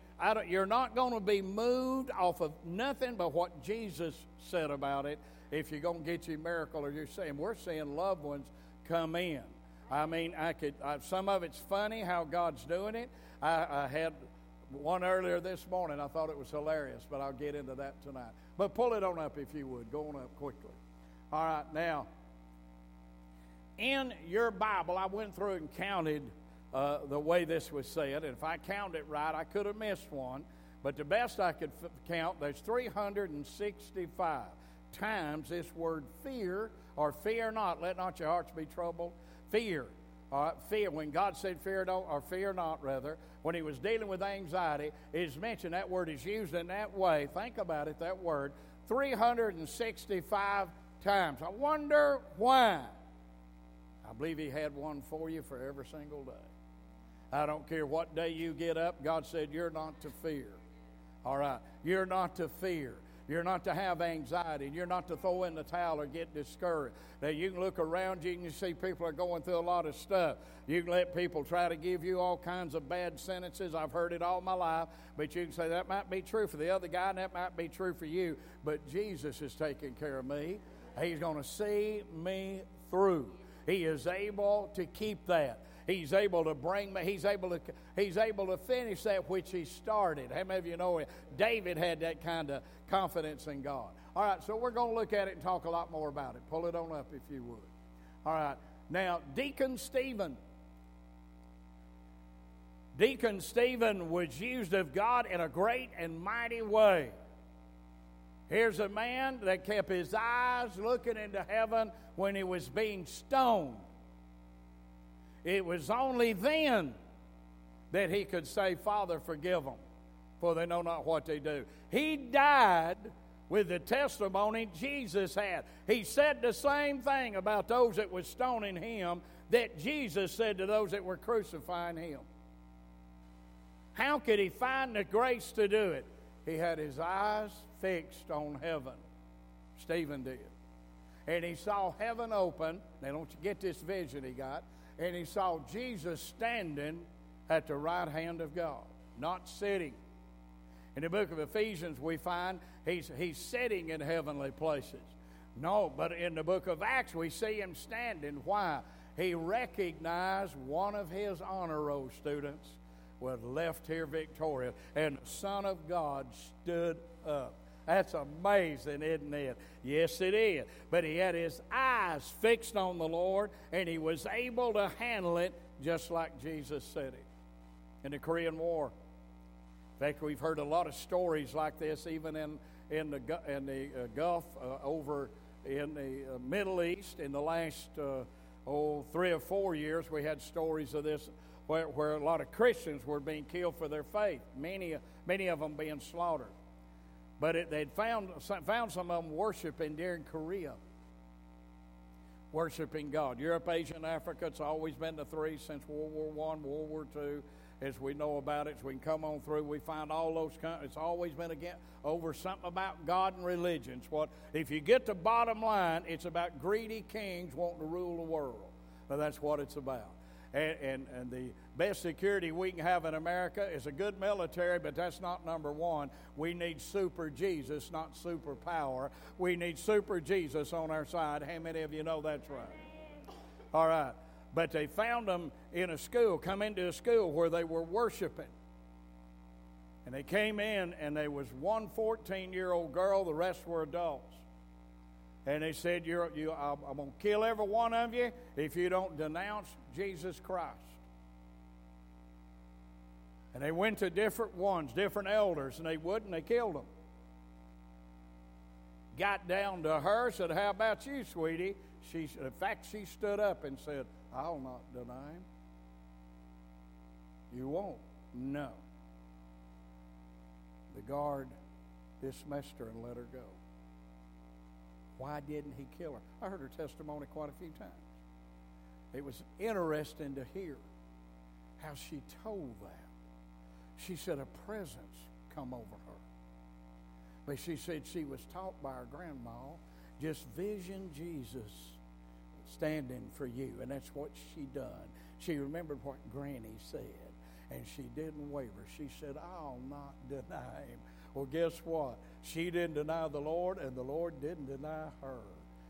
you're not going to be moved off of nothing but what Jesus said about it if you're going to get your miracle or you're saying, we're seeing loved ones come in. I mean, I could. Some of it's funny how God's doing it. I, I had one earlier this morning. I thought it was hilarious, but I'll get into that tonight. But pull it on up if you would. Go on up quickly. All right, now, in your Bible, I went through and counted uh, the way this was said. And if I counted it right, I could have missed one. But the best I could f- count, there's 365 times this word fear or fear not. Let not your hearts be troubled. Fear uh, fear, when God said fear don't, or fear not, rather, when he was dealing with anxiety, is mentioned, that word is used in that way. Think about it, that word, 365 times. I wonder why. I believe he had one for you for every single day. I don't care what day you get up, God said, You're not to fear. All right, you're not to fear. You're not to have anxiety. You're not to throw in the towel or get discouraged. Now, you can look around you and see people are going through a lot of stuff. You can let people try to give you all kinds of bad sentences. I've heard it all my life. But you can say that might be true for the other guy and that might be true for you. But Jesus is taking care of me. He's going to see me through. He is able to keep that. He's able to bring me, he's able to, he's able to finish that which he started. How many of you know it? David had that kind of confidence in God. All right, so we're going to look at it and talk a lot more about it. Pull it on up if you would. All right, now, Deacon Stephen. Deacon Stephen was used of God in a great and mighty way. Here's a man that kept his eyes looking into heaven when he was being stoned. It was only then that he could say, Father, forgive them, for they know not what they do. He died with the testimony Jesus had. He said the same thing about those that were stoning him that Jesus said to those that were crucifying him. How could he find the grace to do it? He had his eyes fixed on heaven. Stephen did. And he saw heaven open. Now, don't you get this vision he got? And he saw Jesus standing at the right hand of God, not sitting. In the book of Ephesians, we find he's, he's sitting in heavenly places. No, but in the book of Acts, we see him standing. Why? He recognized one of his honor roll students was left here victorious, and the Son of God stood up. That's amazing, isn't it? Yes, it is. But he had his eyes fixed on the Lord, and he was able to handle it just like Jesus said it. In the Korean War, in fact, we've heard a lot of stories like this, even in in the in the uh, Gulf, uh, over in the uh, Middle East in the last uh, oh, three or four years, we had stories of this where, where a lot of Christians were being killed for their faith, many, many of them being slaughtered. But it, they'd found, found some of them worshiping during Korea, worshiping God. Europe, Asia, and Africa, it's always been the three since World War One, World War Two. As we know about it, as we can come on through, we find all those. Countries. It's always been again over something about God and religions. What if you get the bottom line? It's about greedy kings wanting to rule the world. Now that's what it's about and, and, and the best security we can have in America is a good military, but that's not number one. We need super Jesus, not super power. We need super Jesus on our side. How many of you know that's right? All right. But they found them in a school, come into a school where they were worshiping. And they came in, and there was one 14 year old girl, the rest were adults. And they said, You're, you, I'm, I'm going to kill every one of you if you don't denounce Jesus Christ. And they went to different ones, different elders, and they wouldn't, they killed them. Got down to her, said, How about you, sweetie? She, in fact, she stood up and said, I'll not deny him. You won't? No. The guard dismissed her and let her go. Why didn't he kill her? I heard her testimony quite a few times. It was interesting to hear how she told that. She said a presence come over her. But she said she was taught by her grandma, just vision Jesus standing for you. And that's what she done. She remembered what Granny said. And she didn't waver. She said, I'll not deny him. Well, guess what? She didn't deny the Lord, and the Lord didn't deny her.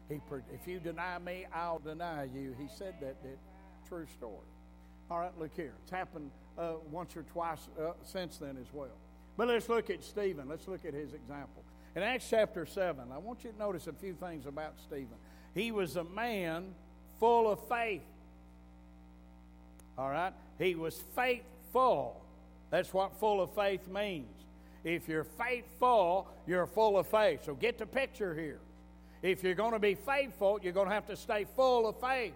He, if you deny me, I'll deny you. He said that, true story. All right, look here. It's happened uh, once or twice uh, since then as well. But let's look at Stephen. Let's look at his example. In Acts chapter 7, I want you to notice a few things about Stephen. He was a man full of faith. All right? He was faithful. That's what full of faith means. If you're faithful, you're full of faith. So get the picture here. If you're going to be faithful, you're going to have to stay full of faith.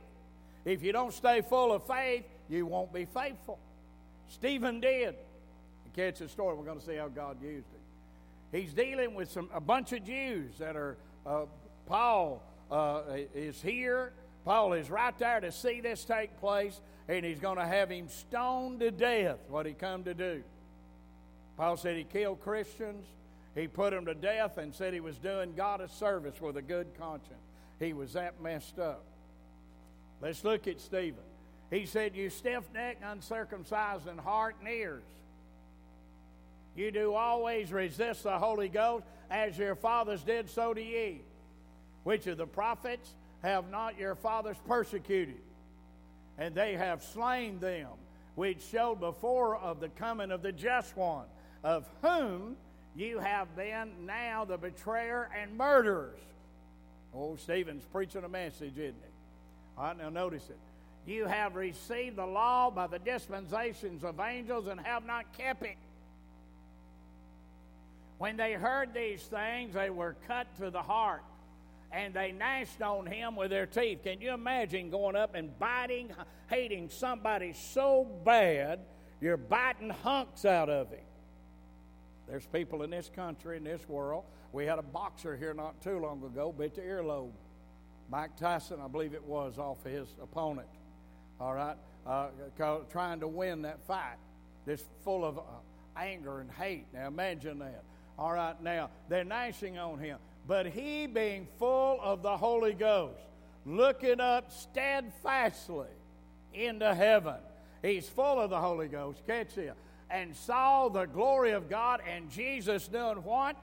If you don't stay full of faith, you won't be faithful. Stephen did. Catch the story. We're going to see how God used it. He's dealing with some a bunch of Jews that are. Uh, Paul uh, is here. Paul is right there to see this take place, and he's going to have him stoned to death. What he come to do? Paul said he killed Christians. He put them to death and said he was doing God a service with a good conscience. He was that messed up. Let's look at Stephen. He said, You stiff necked, uncircumcised in heart and ears. You do always resist the Holy Ghost, as your fathers did, so do ye. Which of the prophets have not your fathers persecuted? And they have slain them, which showed before of the coming of the just one, of whom you have been now the betrayer and murderers. Oh, Stephen's preaching a message, isn't he? All right, now notice it. You have received the law by the dispensations of angels and have not kept it. When they heard these things, they were cut to the heart and they gnashed on him with their teeth. Can you imagine going up and biting, hating somebody so bad, you're biting hunks out of him? There's people in this country, in this world. We had a boxer here not too long ago, bit the earlobe. Mike Tyson, I believe it was, off of his opponent. All right, uh, trying to win that fight. This full of uh, anger and hate. Now imagine that. All right, now they're gnashing on him, but he, being full of the Holy Ghost, looking up steadfastly into heaven. He's full of the Holy Ghost. Catch here and saw the glory of God and Jesus doing what?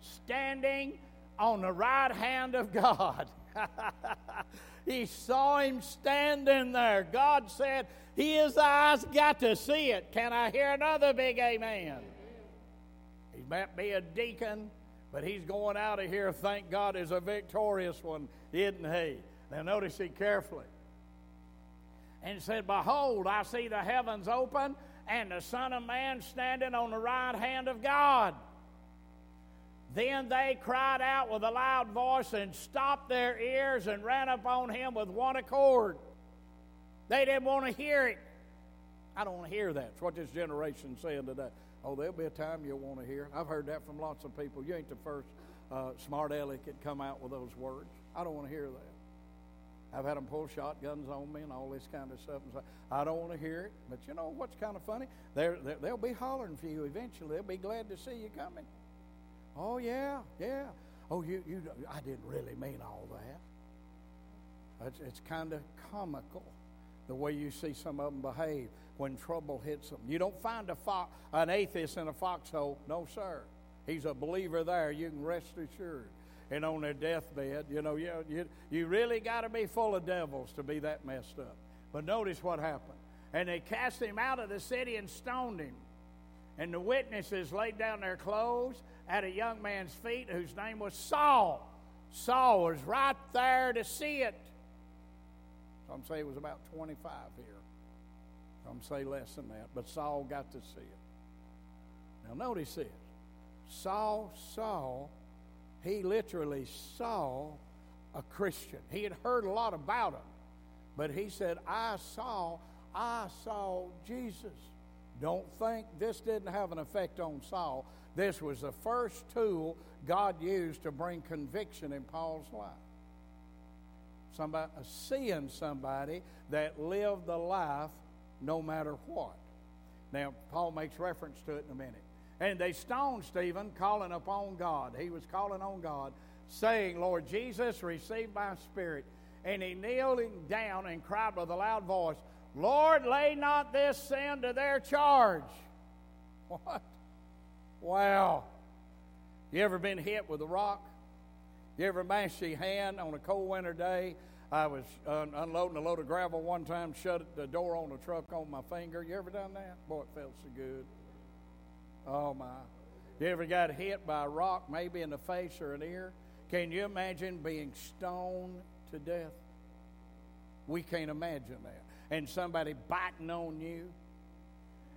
Standing on the right hand of God. he saw him standing there. God said, His eyes got to see it. Can I hear another big amen? He might be a deacon, but he's going out of here, thank God, as a victorious one, isn't he? Now, notice it carefully. And said, Behold, I see the heavens open and the Son of Man standing on the right hand of God. Then they cried out with a loud voice and stopped their ears and ran upon him with one accord. They didn't want to hear it. I don't want to hear that. It's what this generation's saying today. Oh, there'll be a time you'll want to hear. I've heard that from lots of people. You ain't the first uh, smart aleck that come out with those words. I don't want to hear that. I've had them pull shotguns on me and all this kind of stuff. And so I don't want to hear it. But you know what's kind of funny? They're, they're, they'll be hollering for you eventually. They'll be glad to see you coming. Oh, yeah, yeah. Oh, you, you, I didn't really mean all that. It's, it's kind of comical the way you see some of them behave when trouble hits them. You don't find a fo- an atheist in a foxhole. No, sir. He's a believer there. You can rest assured. And on their deathbed, you know, you, you, you really got to be full of devils to be that messed up. But notice what happened. And they cast him out of the city and stoned him. And the witnesses laid down their clothes at a young man's feet whose name was Saul. Saul was right there to see it. Some say it was about 25 here. Some say less than that. But Saul got to see it. Now, notice this Saul saw, he literally saw a Christian. He had heard a lot about him. But he said, I saw, I saw Jesus. Don't think this didn't have an effect on Saul. This was the first tool God used to bring conviction in Paul's life. Somebody seeing somebody that lived the life no matter what. Now, Paul makes reference to it in a minute. And they stoned Stephen, calling upon God. He was calling on God, saying, Lord Jesus, receive my spirit. And he kneeling down and cried with a loud voice, Lord, lay not this sin to their charge. What? Wow. You ever been hit with a rock? You ever mashed your hand on a cold winter day? I was un- unloading a load of gravel one time, shut the door on the truck on my finger. You ever done that? Boy, it felt so good. Oh, my. You ever got hit by a rock, maybe in the face or an ear? Can you imagine being stoned to death? We can't imagine that. And somebody biting on you.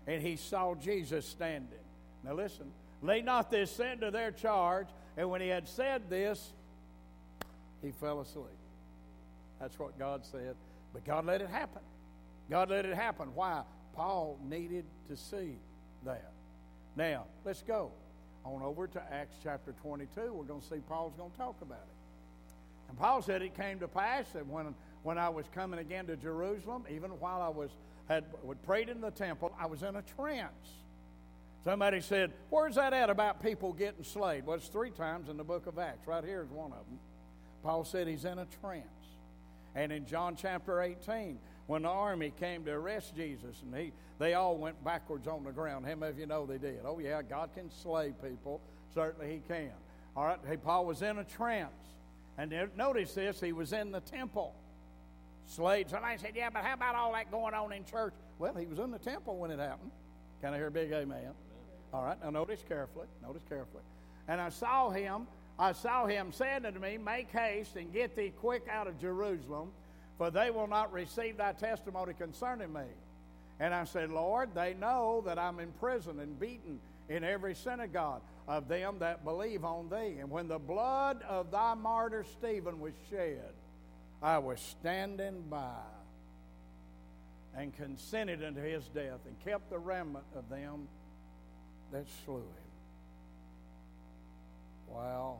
And he saw Jesus standing. Now listen, lay not this sin to their charge. And when he had said this, he fell asleep. That's what God said. But God let it happen. God let it happen. Why? Paul needed to see that. Now, let's go on over to Acts chapter 22. We're going to see Paul's going to talk about it. And Paul said it came to pass that when, when I was coming again to Jerusalem, even while I was had prayed in the temple, I was in a trance. Somebody said, Where's that at about people getting slayed? Well, it's three times in the book of Acts. Right here is one of them. Paul said he's in a trance. And in John chapter 18, when the army came to arrest Jesus, and he, they all went backwards on the ground. How many of you know they did? Oh, yeah, God can slay people. Certainly he can. All right, hey, Paul was in a trance. And notice this, he was in the temple. Slayed. Somebody said, Yeah, but how about all that going on in church? Well, he was in the temple when it happened. Can I hear a big amen? amen? All right, now notice carefully. Notice carefully. And I saw him I saw him saying unto me, Make haste and get thee quick out of Jerusalem, for they will not receive thy testimony concerning me. And I said, Lord, they know that I'm in prison and beaten in every synagogue of them that believe on thee. And when the blood of thy martyr Stephen was shed, I was standing by and consented unto his death and kept the remnant of them that slew him. Wow.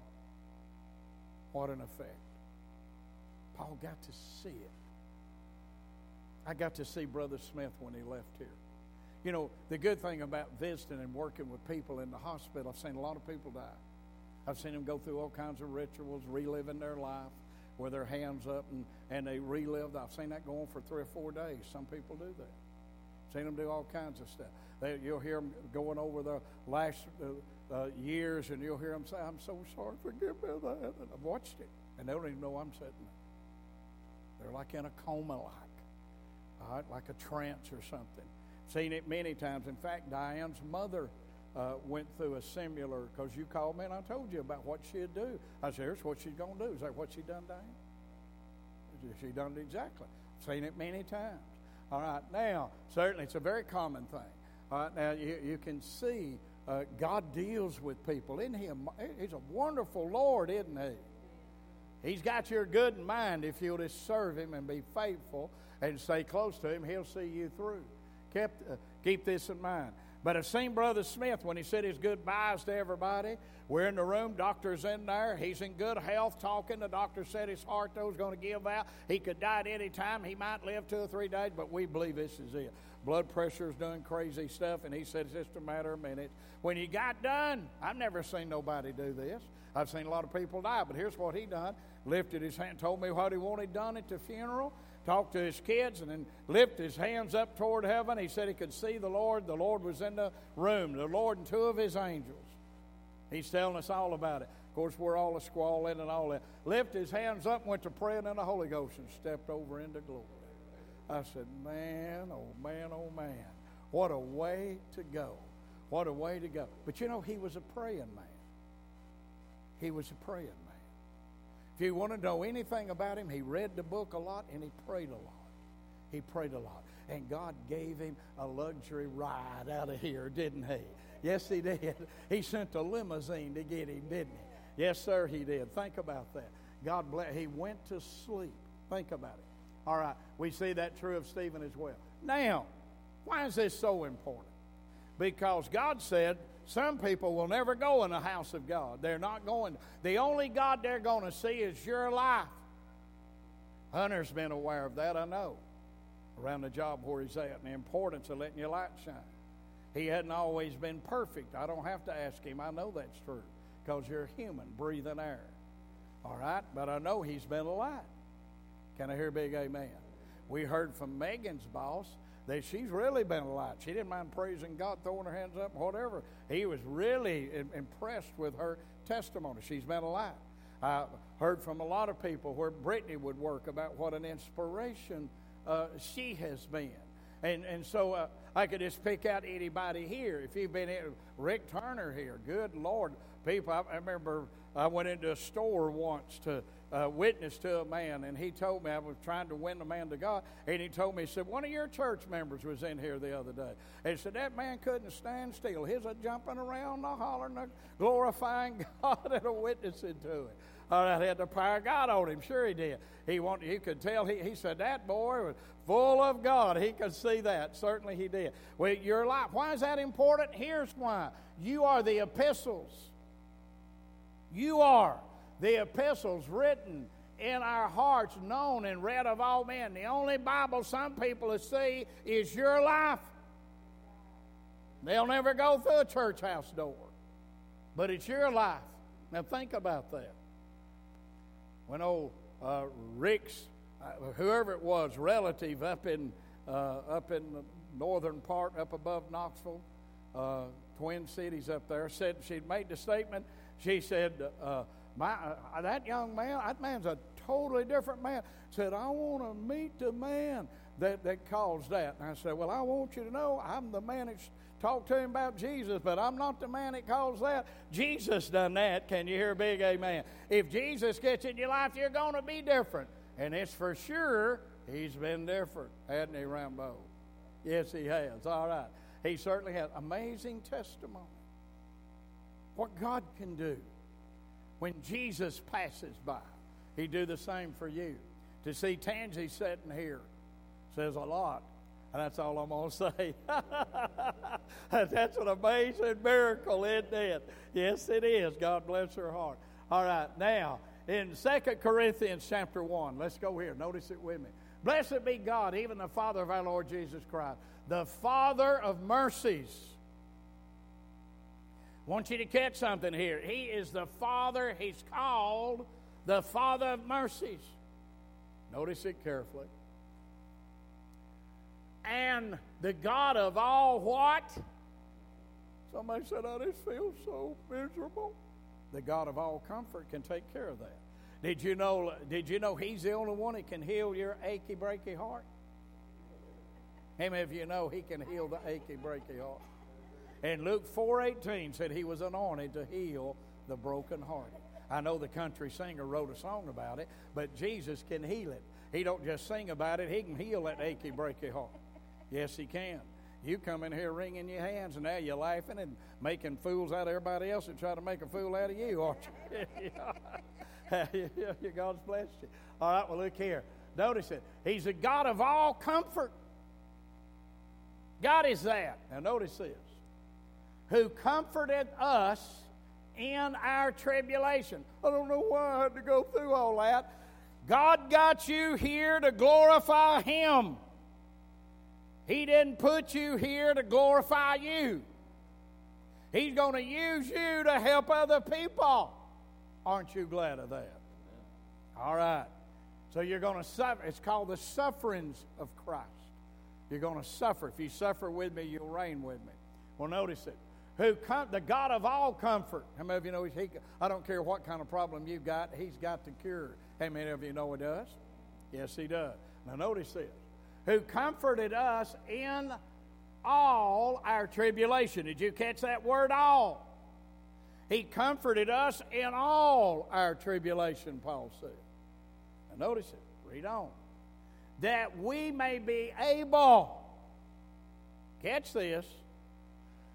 What an effect. Paul got to see it. I got to see Brother Smith when he left here. You know, the good thing about visiting and working with people in the hospital, I've seen a lot of people die. I've seen them go through all kinds of rituals, reliving their life, with their hands up and, and they relive. I've seen that go on for three or four days. Some people do that. Seen them do all kinds of stuff. They, you'll hear them going over the last uh, uh, years, and you'll hear them say, I'm so sorry, forgive me that. And I've watched it, and they don't even know I'm sitting there. They're like in a coma like, right, like a trance or something. Seen it many times. In fact, Diane's mother uh, went through a similar, because you called me and I told you about what she'd do. I said, here's what she's going to do. Is that what she done, Diane? She done it exactly. Seen it many times. All right, now, certainly it's a very common thing. All right, now you, you can see uh, God deals with people. Isn't he? A, he's a wonderful Lord, isn't he? He's got your good in mind if you'll just serve him and be faithful and stay close to him. He'll see you through. Kept, uh, keep this in mind. But I've seen Brother Smith when he said his goodbyes to everybody. We're in the room, doctor's in there. He's in good health talking. The doctor said his heart, though, is going to give out. He could die at any time. He might live two or three days, but we believe this is it. Blood pressure's doing crazy stuff, and he said it's just a matter of minutes. When he got done, I've never seen nobody do this. I've seen a lot of people die, but here's what he done. Lifted his hand, told me what he wanted done at the funeral, talked to his kids, and then lifted his hands up toward heaven. He said he could see the Lord. The Lord was in the room, the Lord and two of his angels. He's telling us all about it. Of course, we're all a squalling and all that. Lifted his hands up, went to praying in the Holy Ghost, and stepped over into glory. I said, man, oh man, oh man, what a way to go. What a way to go. But you know, he was a praying man. He was a praying man. If you want to know anything about him, he read the book a lot and he prayed a lot. He prayed a lot. And God gave him a luxury ride out of here, didn't he? Yes, he did. He sent a limousine to get him, didn't he? Yes, sir, he did. Think about that. God bless. He went to sleep. Think about it. All right, we see that true of Stephen as well. Now, why is this so important? Because God said some people will never go in the house of God. They're not going. The only God they're going to see is your life. Hunter's been aware of that, I know, around the job where he's at, and the importance of letting your light shine. He hadn't always been perfect. I don't have to ask him. I know that's true because you're human breathing air. All right? But I know he's been a light. Can I hear a big amen? We heard from Megan's boss that she's really been a light. She didn't mind praising God, throwing her hands up, whatever. He was really impressed with her testimony. She's been a light. I heard from a lot of people where Brittany would work about what an inspiration uh, she has been. And, and so uh, I could just pick out anybody here. If you've been in, Rick Turner here, good Lord. People, I, remember I went into a store once to uh, witness to a man, and he told me I was trying to win the man to God, and he told me, he said, one of your church members was in here the other day. And he said, that man couldn't stand still. He's a jumping around, a hollering, a glorifying God, and a witnessing to it. All right, he had the power of God on him. Sure he did. He wanted, he could tell, he, he said, that boy was full of God. He could see that. Certainly he did. Well, your life, why is that important? Here's why. You are the epistles. You are the epistles written in our hearts, known and read of all men. The only Bible some people see is your life. They'll never go through a church house door, but it's your life. Now think about that. When old uh, Rick's, uh, whoever it was, relative up in uh, up in the northern part, up above Knoxville, uh, Twin Cities up there, said she'd made the statement. She said uh, my, uh, that young man, that man's a totally different man. Said, I want to meet the man that, that caused that. And I said, Well, I want you to know I'm the man that talked to him about Jesus, but I'm not the man that caused that. Jesus done that. Can you hear a big amen? If Jesus gets in your life, you're going to be different. And it's for sure he's been different, hadn't he, Rambo? Yes, he has. All right. He certainly has. Amazing testimony. What God can do when Jesus passes by. He do the same for you. To see Tansy sitting here says a lot. And that's all I'm going to say. that's an amazing miracle, isn't it? Yes, it is. God bless her heart. All right, now, in Second Corinthians chapter 1, let's go here. Notice it with me. Blessed be God, even the Father of our Lord Jesus Christ, the Father of mercies want you to catch something here. He is the Father, He's called the Father of mercies. Notice it carefully. And the God of all what? Somebody said, I just feel so miserable. The God of all comfort can take care of that. Did you know, did you know He's the only one that can heal your achy, breaky heart? How of you know He can heal the achy, breaky heart? And Luke 4:18 said he was anointed to heal the brokenhearted. I know the country singer wrote a song about it, but Jesus can heal it. He don't just sing about it, he can heal that achy, breaky heart. Yes, he can. You come in here wringing your hands, and now you're laughing and making fools out of everybody else and try to make a fool out of you, aren't you? God's blessed you. All right, well, look here. Notice it. He's a God of all comfort. God is that. Now, notice this. Who comforted us in our tribulation. I don't know why I had to go through all that. God got you here to glorify Him. He didn't put you here to glorify you. He's going to use you to help other people. Aren't you glad of that? All right. So you're going to suffer. It's called the sufferings of Christ. You're going to suffer. If you suffer with me, you'll reign with me. Well, notice it. Who com- the God of all comfort. How many of you know he? I don't care what kind of problem you've got. He's got the cure. How many of you know he does? Yes, he does. Now notice this. Who comforted us in all our tribulation. Did you catch that word all? He comforted us in all our tribulation, Paul said. Now notice it. Read on. That we may be able, catch this,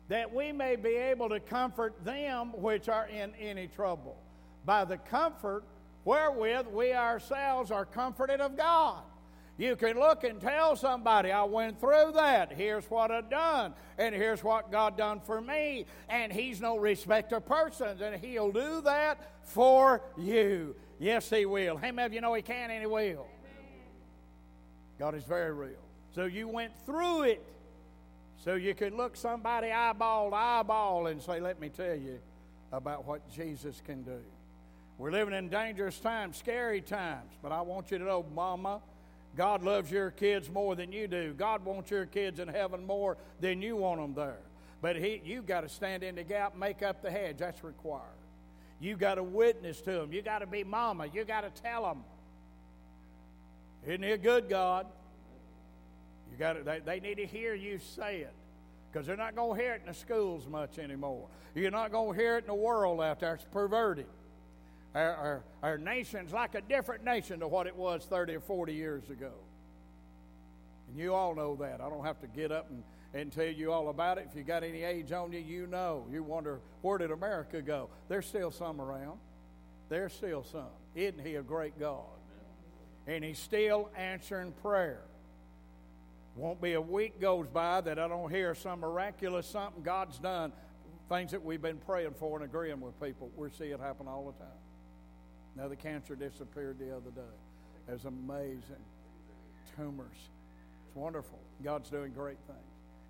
that we may be able to comfort them which are in any trouble by the comfort wherewith we ourselves are comforted of God. You can look and tell somebody, I went through that. Here's what I've done. And here's what God done for me. And He's no respecter of persons. And He'll do that for you. Yes, He will. How many of you know He can and He will? God is very real. So you went through it. So you can look somebody eyeball to eyeball and say, Let me tell you about what Jesus can do. We're living in dangerous times, scary times. But I want you to know, Mama, God loves your kids more than you do. God wants your kids in heaven more than you want them there. But he, you've got to stand in the gap, make up the hedge. That's required. You've got to witness to them. You've got to be mama. You've got to tell them. Isn't he a good God? You got they, they need to hear you say it because they're not going to hear it in the schools much anymore. You're not going to hear it in the world out there. It's perverted. Our, our, our nation's like a different nation to what it was 30 or 40 years ago. And you all know that. I don't have to get up and, and tell you all about it. If you got any age on you, you know. You wonder, where did America go? There's still some around. There's still some. Isn't He a great God? And He's still answering prayer. Won't be a week goes by that I don't hear some miraculous something God's done. Things that we've been praying for and agreeing with people. We see it happen all the time. Now, the cancer disappeared the other day. It was amazing. Tumors. It's wonderful. God's doing great things.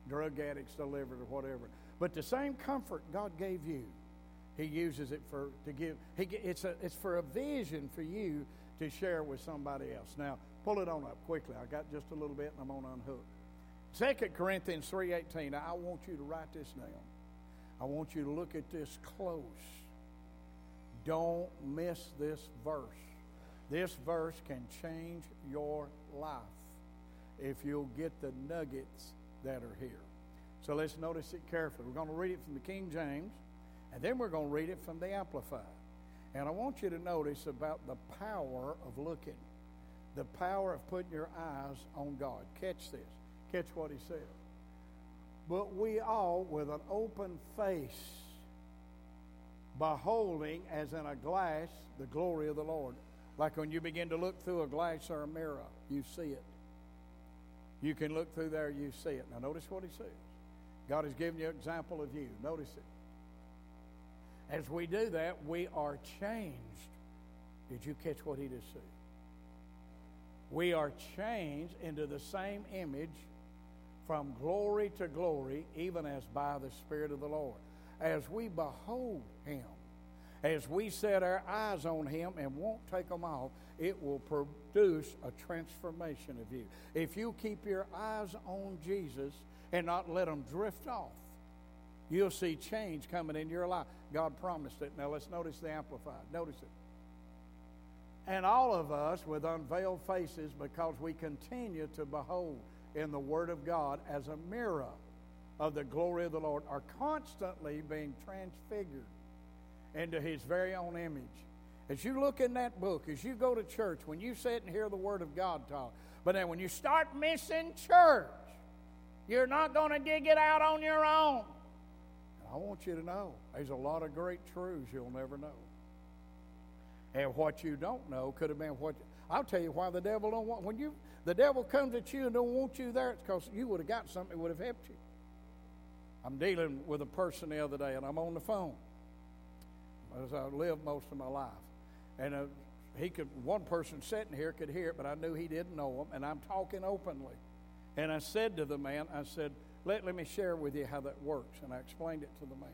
Drug addicts delivered or whatever. But the same comfort God gave you, He uses it for to give. He, it's a, it's for a vision for you to share with somebody else. Now, pull it on up quickly. I got just a little bit, and I'm on unhook. Second Corinthians three eighteen. I want you to write this down. I want you to look at this close. Don't miss this verse. This verse can change your life if you'll get the nuggets that are here. So let's notice it carefully. We're going to read it from the King James, and then we're going to read it from the Amplified. And I want you to notice about the power of looking, the power of putting your eyes on God. Catch this. Catch what he said. But we all, with an open face, beholding as in a glass the glory of the Lord. Like when you begin to look through a glass or a mirror, you see it. You can look through there, you see it. Now, notice what he says. God has given you an example of you. Notice it. As we do that, we are changed. Did you catch what he just said? We are changed into the same image from glory to glory, even as by the Spirit of the Lord as we behold Him, as we set our eyes on Him and won't take them off, it will produce a transformation of you. If you keep your eyes on Jesus and not let them drift off, you'll see change coming in your life. God promised it. Now let's notice the Amplified. Notice it. And all of us with unveiled faces because we continue to behold in the Word of God as a mirror of the glory of the Lord are constantly being transfigured into his very own image. As you look in that book, as you go to church, when you sit and hear the Word of God talk, but then when you start missing church, You're not going to dig it out on your own. I want you to know there's a lot of great truths you'll never know. And what you don't know could have been what. I'll tell you why the devil don't want. When you the devil comes at you and don't want you there, it's because you would have got something that would have helped you. I'm dealing with a person the other day, and I'm on the phone as I lived most of my life, and uh, he could. One person sitting here could hear it, but I knew he didn't know him, and I'm talking openly. And I said to the man, I said, let, let me share with you how that works. And I explained it to the man.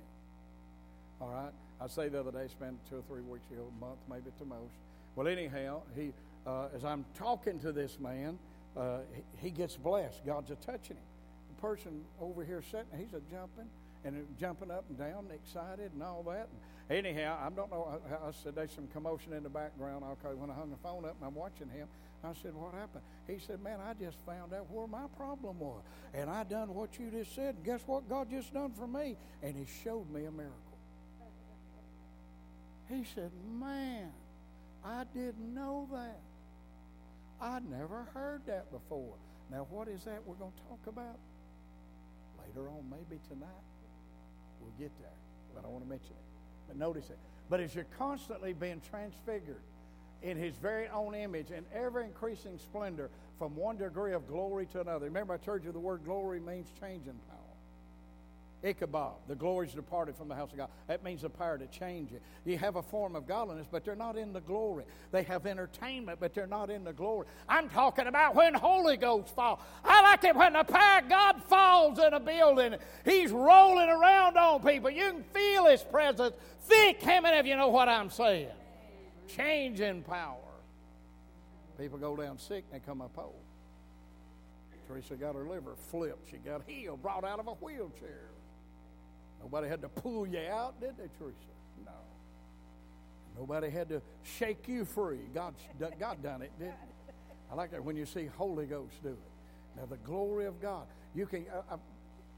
All right? I say the other day, spent two or three weeks a month maybe at the most. Well, anyhow, he, uh, as I'm talking to this man, uh, he, he, gets blessed. God's a touching him. The person over here sitting, he's a jumping and jumping up and down, excited and all that. Anyhow, I don't know. I, I said there's some commotion in the background. Okay, when I hung the phone up and I'm watching him, I said, What happened? He said, Man, I just found out where my problem was. And I done what you just said. And guess what God just done for me? And he showed me a miracle. He said, Man, I didn't know that. I'd never heard that before. Now, what is that we're going to talk about? Later on, maybe tonight. We'll get there. But I want to mention it. But notice it. But as you're constantly being transfigured, in his very own image in ever increasing splendor from one degree of glory to another. Remember, I told you the word glory means changing power. Ichabod, the glories departed from the house of God. That means the power to change it. You have a form of godliness, but they're not in the glory. They have entertainment, but they're not in the glory. I'm talking about when Holy Ghost fall. I like it when the power of God falls in a building. He's rolling around on people. You can feel His presence thick. How many of you know what I'm saying? changing power. People go down sick and they come up whole. Teresa got her liver flipped. She got healed, brought out of a wheelchair. Nobody had to pull you out, did they, Teresa? No. Nobody had to shake you free. God, God done it, didn't he? I like that when you see Holy Ghost do it. Now, the glory of God. You can, uh, uh,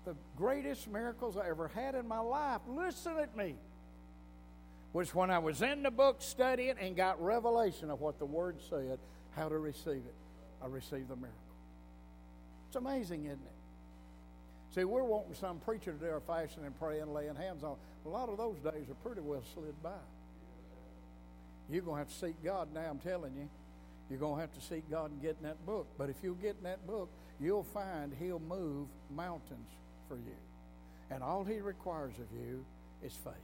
the greatest miracles I ever had in my life, listen at me was when I was in the book studying and got revelation of what the Word said, how to receive it. I received the miracle. It's amazing, isn't it? See, we're wanting some preacher to do our fasting and praying, laying hands on. A lot of those days are pretty well slid by. You're going to have to seek God now, I'm telling you. You're going to have to seek God and get in that book. But if you get in that book, you'll find He'll move mountains for you. And all He requires of you is faith.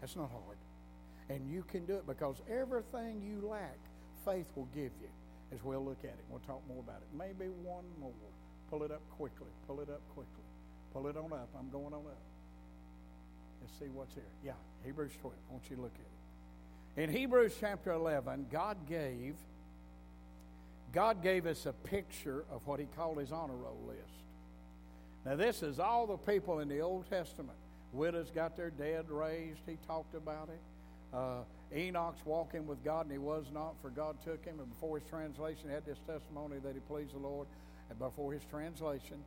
That's not hard. And you can do it because everything you lack, faith will give you. As we'll look at it, we'll talk more about it. Maybe one more. Pull it up quickly. Pull it up quickly. Pull it on up. I'm going on up. Let's see what's here. Yeah, Hebrews 12. I want you to look at it. In Hebrews chapter 11, God gave God gave us a picture of what he called his honor roll list. Now, this is all the people in the Old Testament Widows got their dead raised. He talked about it. Uh, Enoch's walking with God, and he was not, for God took him. And before his translation, he had this testimony that he pleased the Lord. And before his translation,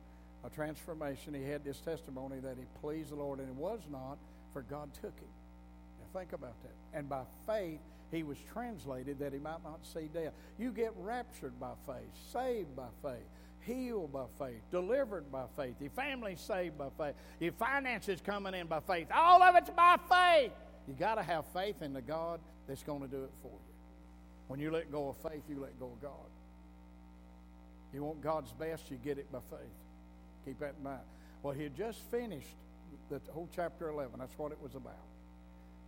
a transformation, he had this testimony that he pleased the Lord, and he was not, for God took him. Now think about that. And by faith, he was translated that he might not see death. You get raptured by faith, saved by faith healed by faith, delivered by faith, your family saved by faith, your finances coming in by faith. All of it's by faith. You got to have faith in the God that's going to do it for you. When you let go of faith, you let go of God. You want God's best, you get it by faith. Keep that in mind. Well, he had just finished the whole chapter 11. That's what it was about,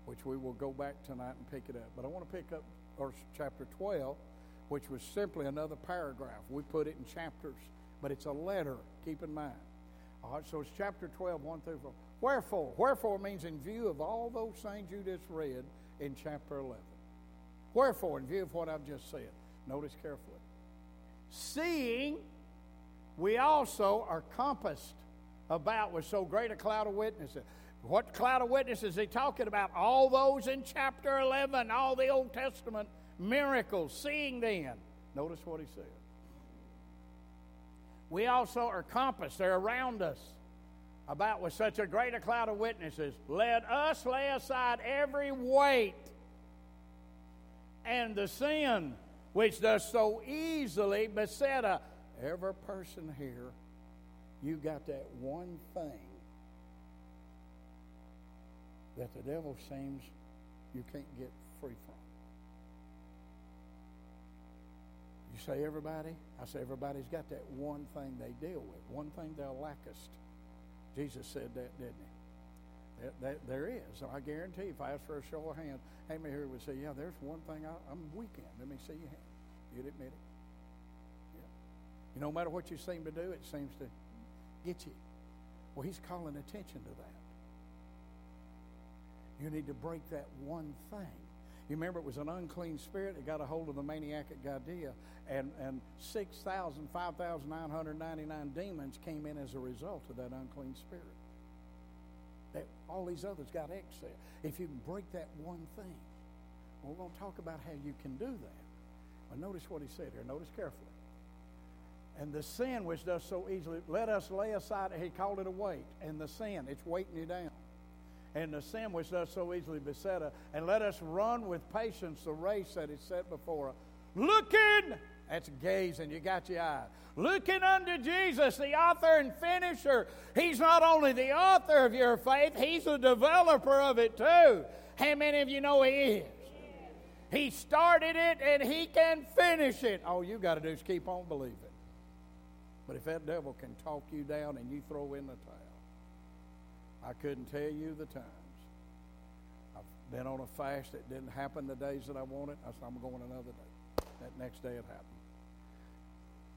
which we will go back tonight and pick it up. But I want to pick up verse chapter 12 which was simply another paragraph. We put it in chapters, but it's a letter, keep in mind. All right, so it's chapter 12, 1 through 4. Wherefore? Wherefore means in view of all those things you just read in chapter 11. Wherefore, in view of what I've just said, notice carefully. Seeing we also are compassed about with so great a cloud of witnesses. What cloud of witnesses is he talking about? All those in chapter 11, all the Old Testament miracles, seeing then. Notice what he said. We also are compassed, they're around us, about with such a great a cloud of witnesses. Let us lay aside every weight and the sin which does so easily beset us. Uh, every person here you got that one thing that the devil seems you can't get free from. You say everybody? I say everybody's got that one thing they deal with, one thing they'll lackest. Jesus said that, didn't he? That, that, there is. I guarantee if I ask for a show of hands, how here would say, Yeah, there's one thing I, am weak in. Let me see your hand. You'd admit it. Yeah. No matter what you seem to do, it seems to get you. Well, he's calling attention to that. You need to break that one thing. You remember it was an unclean spirit that got a hold of the maniac at Gadara, and, and 6,000, 5,999 demons came in as a result of that unclean spirit. That all these others got excess. If you can break that one thing, we're going to talk about how you can do that. But notice what he said here. Notice carefully. And the sin which does so easily, let us lay aside, he called it a weight. And the sin, it's weighting you down and the sin which does so easily beset us. And let us run with patience the race that is set before us. Looking, that's gazing, you got your eye. Looking unto Jesus, the author and finisher. He's not only the author of your faith, he's the developer of it too. How many of you know he is? He started it and he can finish it. All you got to do is keep on believing. But if that devil can talk you down and you throw in the towel, I couldn't tell you the times. I've been on a fast that didn't happen the days that I wanted. I said, I'm going another day. That next day it happened.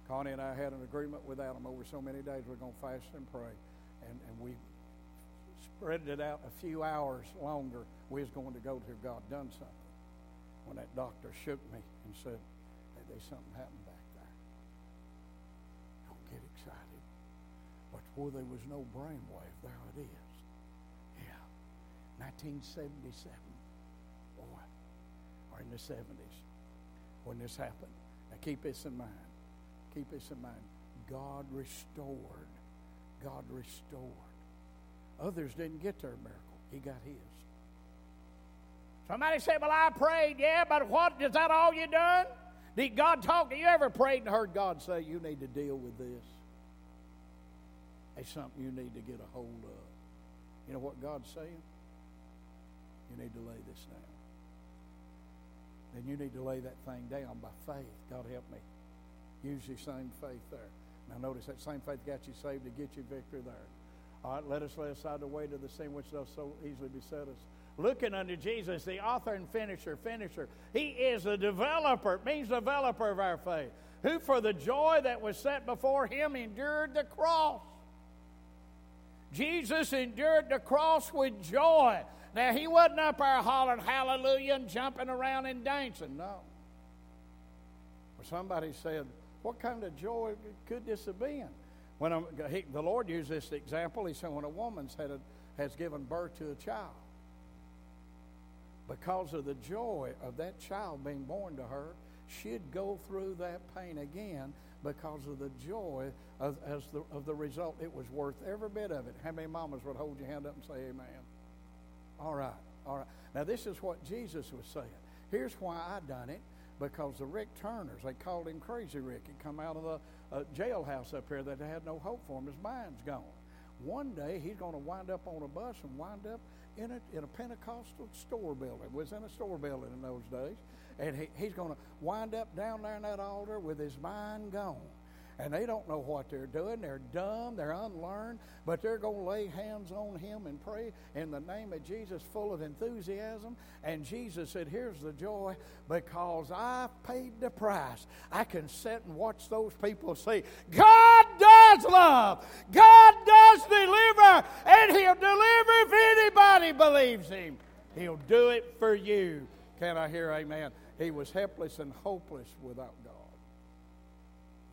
Connie and I had an agreement with Adam over so many days we're going to fast and pray. And, and we spread it out a few hours longer. We was going to go to God done something. When that doctor shook me and said, hey, there's something happened back there. Don't get excited. But where there was no brainwave, there it is. 1977, boy, or in the 70s when this happened. Now keep this in mind. Keep this in mind. God restored. God restored. Others didn't get their miracle. He got his. Somebody said, Well, I prayed, yeah, but what? Is that all you done? Did God talk to you? Ever prayed and heard God say, You need to deal with this? It's something you need to get a hold of. You know what God's saying? You need to lay this down. Then you need to lay that thing down by faith. God help me. Use your same faith there. Now notice that same faith got you saved to get you victory there. All right, let us lay aside the weight of the sin which does so easily beset us. Looking unto Jesus, the author and finisher, finisher. He is the developer, it means developer of our faith, who for the joy that was set before him endured the cross. Jesus endured the cross with joy. Now, he wasn't up there hollering hallelujah and jumping around and dancing. No. Or somebody said, What kind of joy could this have been? When a, he, the Lord used this example, he said, When a woman's had a, has given birth to a child, because of the joy of that child being born to her, she'd go through that pain again because of the joy of, as the, of the result. It was worth every bit of it. How many mamas would hold your hand up and say amen? All right, all right. Now, this is what Jesus was saying. Here's why I done it because the Rick Turners, they called him Crazy Rick. He'd come out of the uh, jailhouse up here that had no hope for him. His mind's gone. One day he's going to wind up on a bus and wind up in a, in a Pentecostal store building. Was in a store building in those days. And he, he's going to wind up down there in that altar with his mind gone and they don't know what they're doing. They're dumb, they're unlearned, but they're going to lay hands on him and pray in the name of Jesus, full of enthusiasm. And Jesus said, Here's the joy because I paid the price. I can sit and watch those people say, God does love, God does deliver, and He'll deliver if anybody believes Him. He'll do it for you. Can I hear amen? He was helpless and hopeless without God.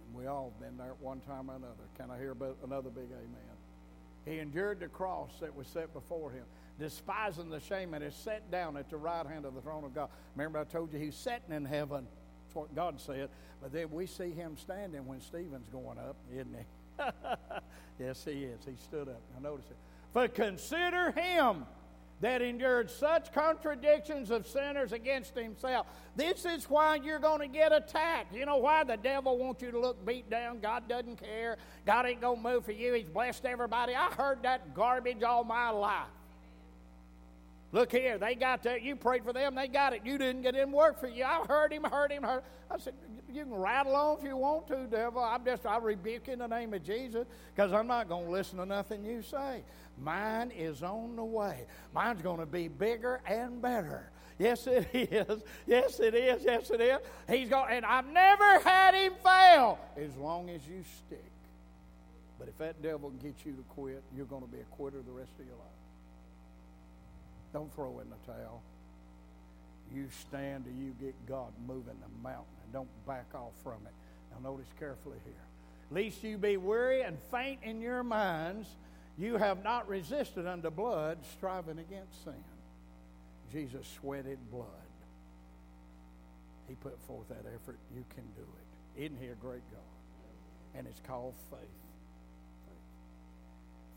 And We all been there at one time or another. Can I hear another big amen? He endured the cross that was set before him, despising the shame, and is set down at the right hand of the throne of God. Remember, I told you he's sitting in heaven. That's what God said. But then we see him standing when Stephen's going up, isn't he? yes, he is. He stood up. Now, notice it. For consider him that endured such contradictions of sinners against himself. This is why you're going to get attacked. You know why? The devil wants you to look beat down. God doesn't care. God ain't going to move for you. He's blessed everybody. I heard that garbage all my life. Look here, they got that. You prayed for them, they got it. You didn't get in work for you. I heard him, heard him, heard. I said, you can rattle on if you want to, devil. I'm just, I rebuke in the name of Jesus because I'm not going to listen to nothing you say. Mine is on the way. Mine's going to be bigger and better. Yes, it is. Yes, it is. Yes, it is. He's going, and I've never had him fail as long as you stick. But if that devil can get you to quit, you're going to be a quitter the rest of your life. Don't throw in the towel. You stand till you get God moving the mountain don't back off from it. Now, notice carefully here. Lest you be weary and faint in your minds, you have not resisted unto blood, striving against sin. Jesus sweated blood. He put forth that effort. You can do it. Isn't he a great God? And it's called faith. faith.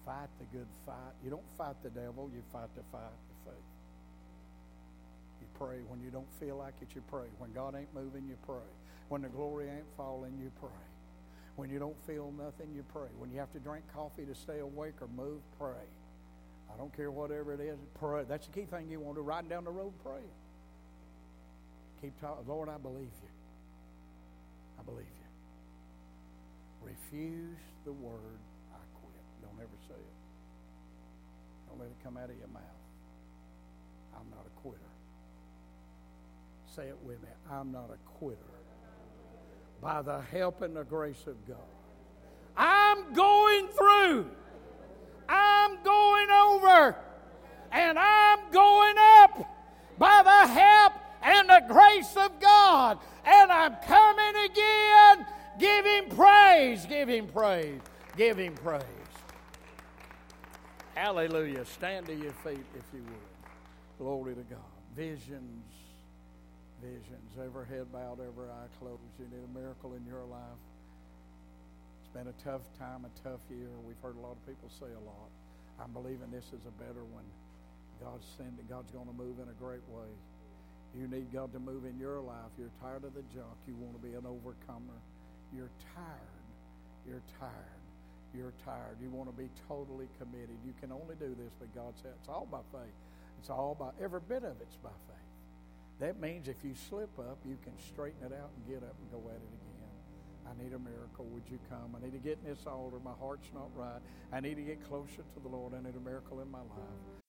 Fight the good fight. You don't fight the devil, you fight the fight pray. When you don't feel like it, you pray. When God ain't moving, you pray. When the glory ain't falling, you pray. When you don't feel nothing, you pray. When you have to drink coffee to stay awake or move, pray. I don't care whatever it is, pray. That's the key thing you want to do. Riding down the road, pray. Keep talking. Lord, I believe you. I believe you. Refuse the word, I quit. Don't ever say it. Don't let it come out of your mouth. I'm not a quitter. Say it with me. I'm not a quitter by the help and the grace of God. I'm going through. I'm going over. And I'm going up by the help and the grace of God. And I'm coming again. Give him praise. Give him praise. Give him praise. Hallelujah. Stand to your feet if you would. Glory to God. Visions visions. Every head bowed, every eye closed. You need a miracle in your life. It's been a tough time, a tough year. We've heard a lot of people say a lot. I'm believing this is a better one. God's sending, God's going to move in a great way. You need God to move in your life. You're tired of the junk. You want to be an overcomer. You're tired. You're tired. You're tired. You want to be totally committed. You can only do this but God said it's all by faith. It's all by every bit of it's by faith. That means if you slip up, you can straighten it out and get up and go at it again. I need a miracle. Would you come? I need to get in this altar. My heart's not right. I need to get closer to the Lord. I need a miracle in my life.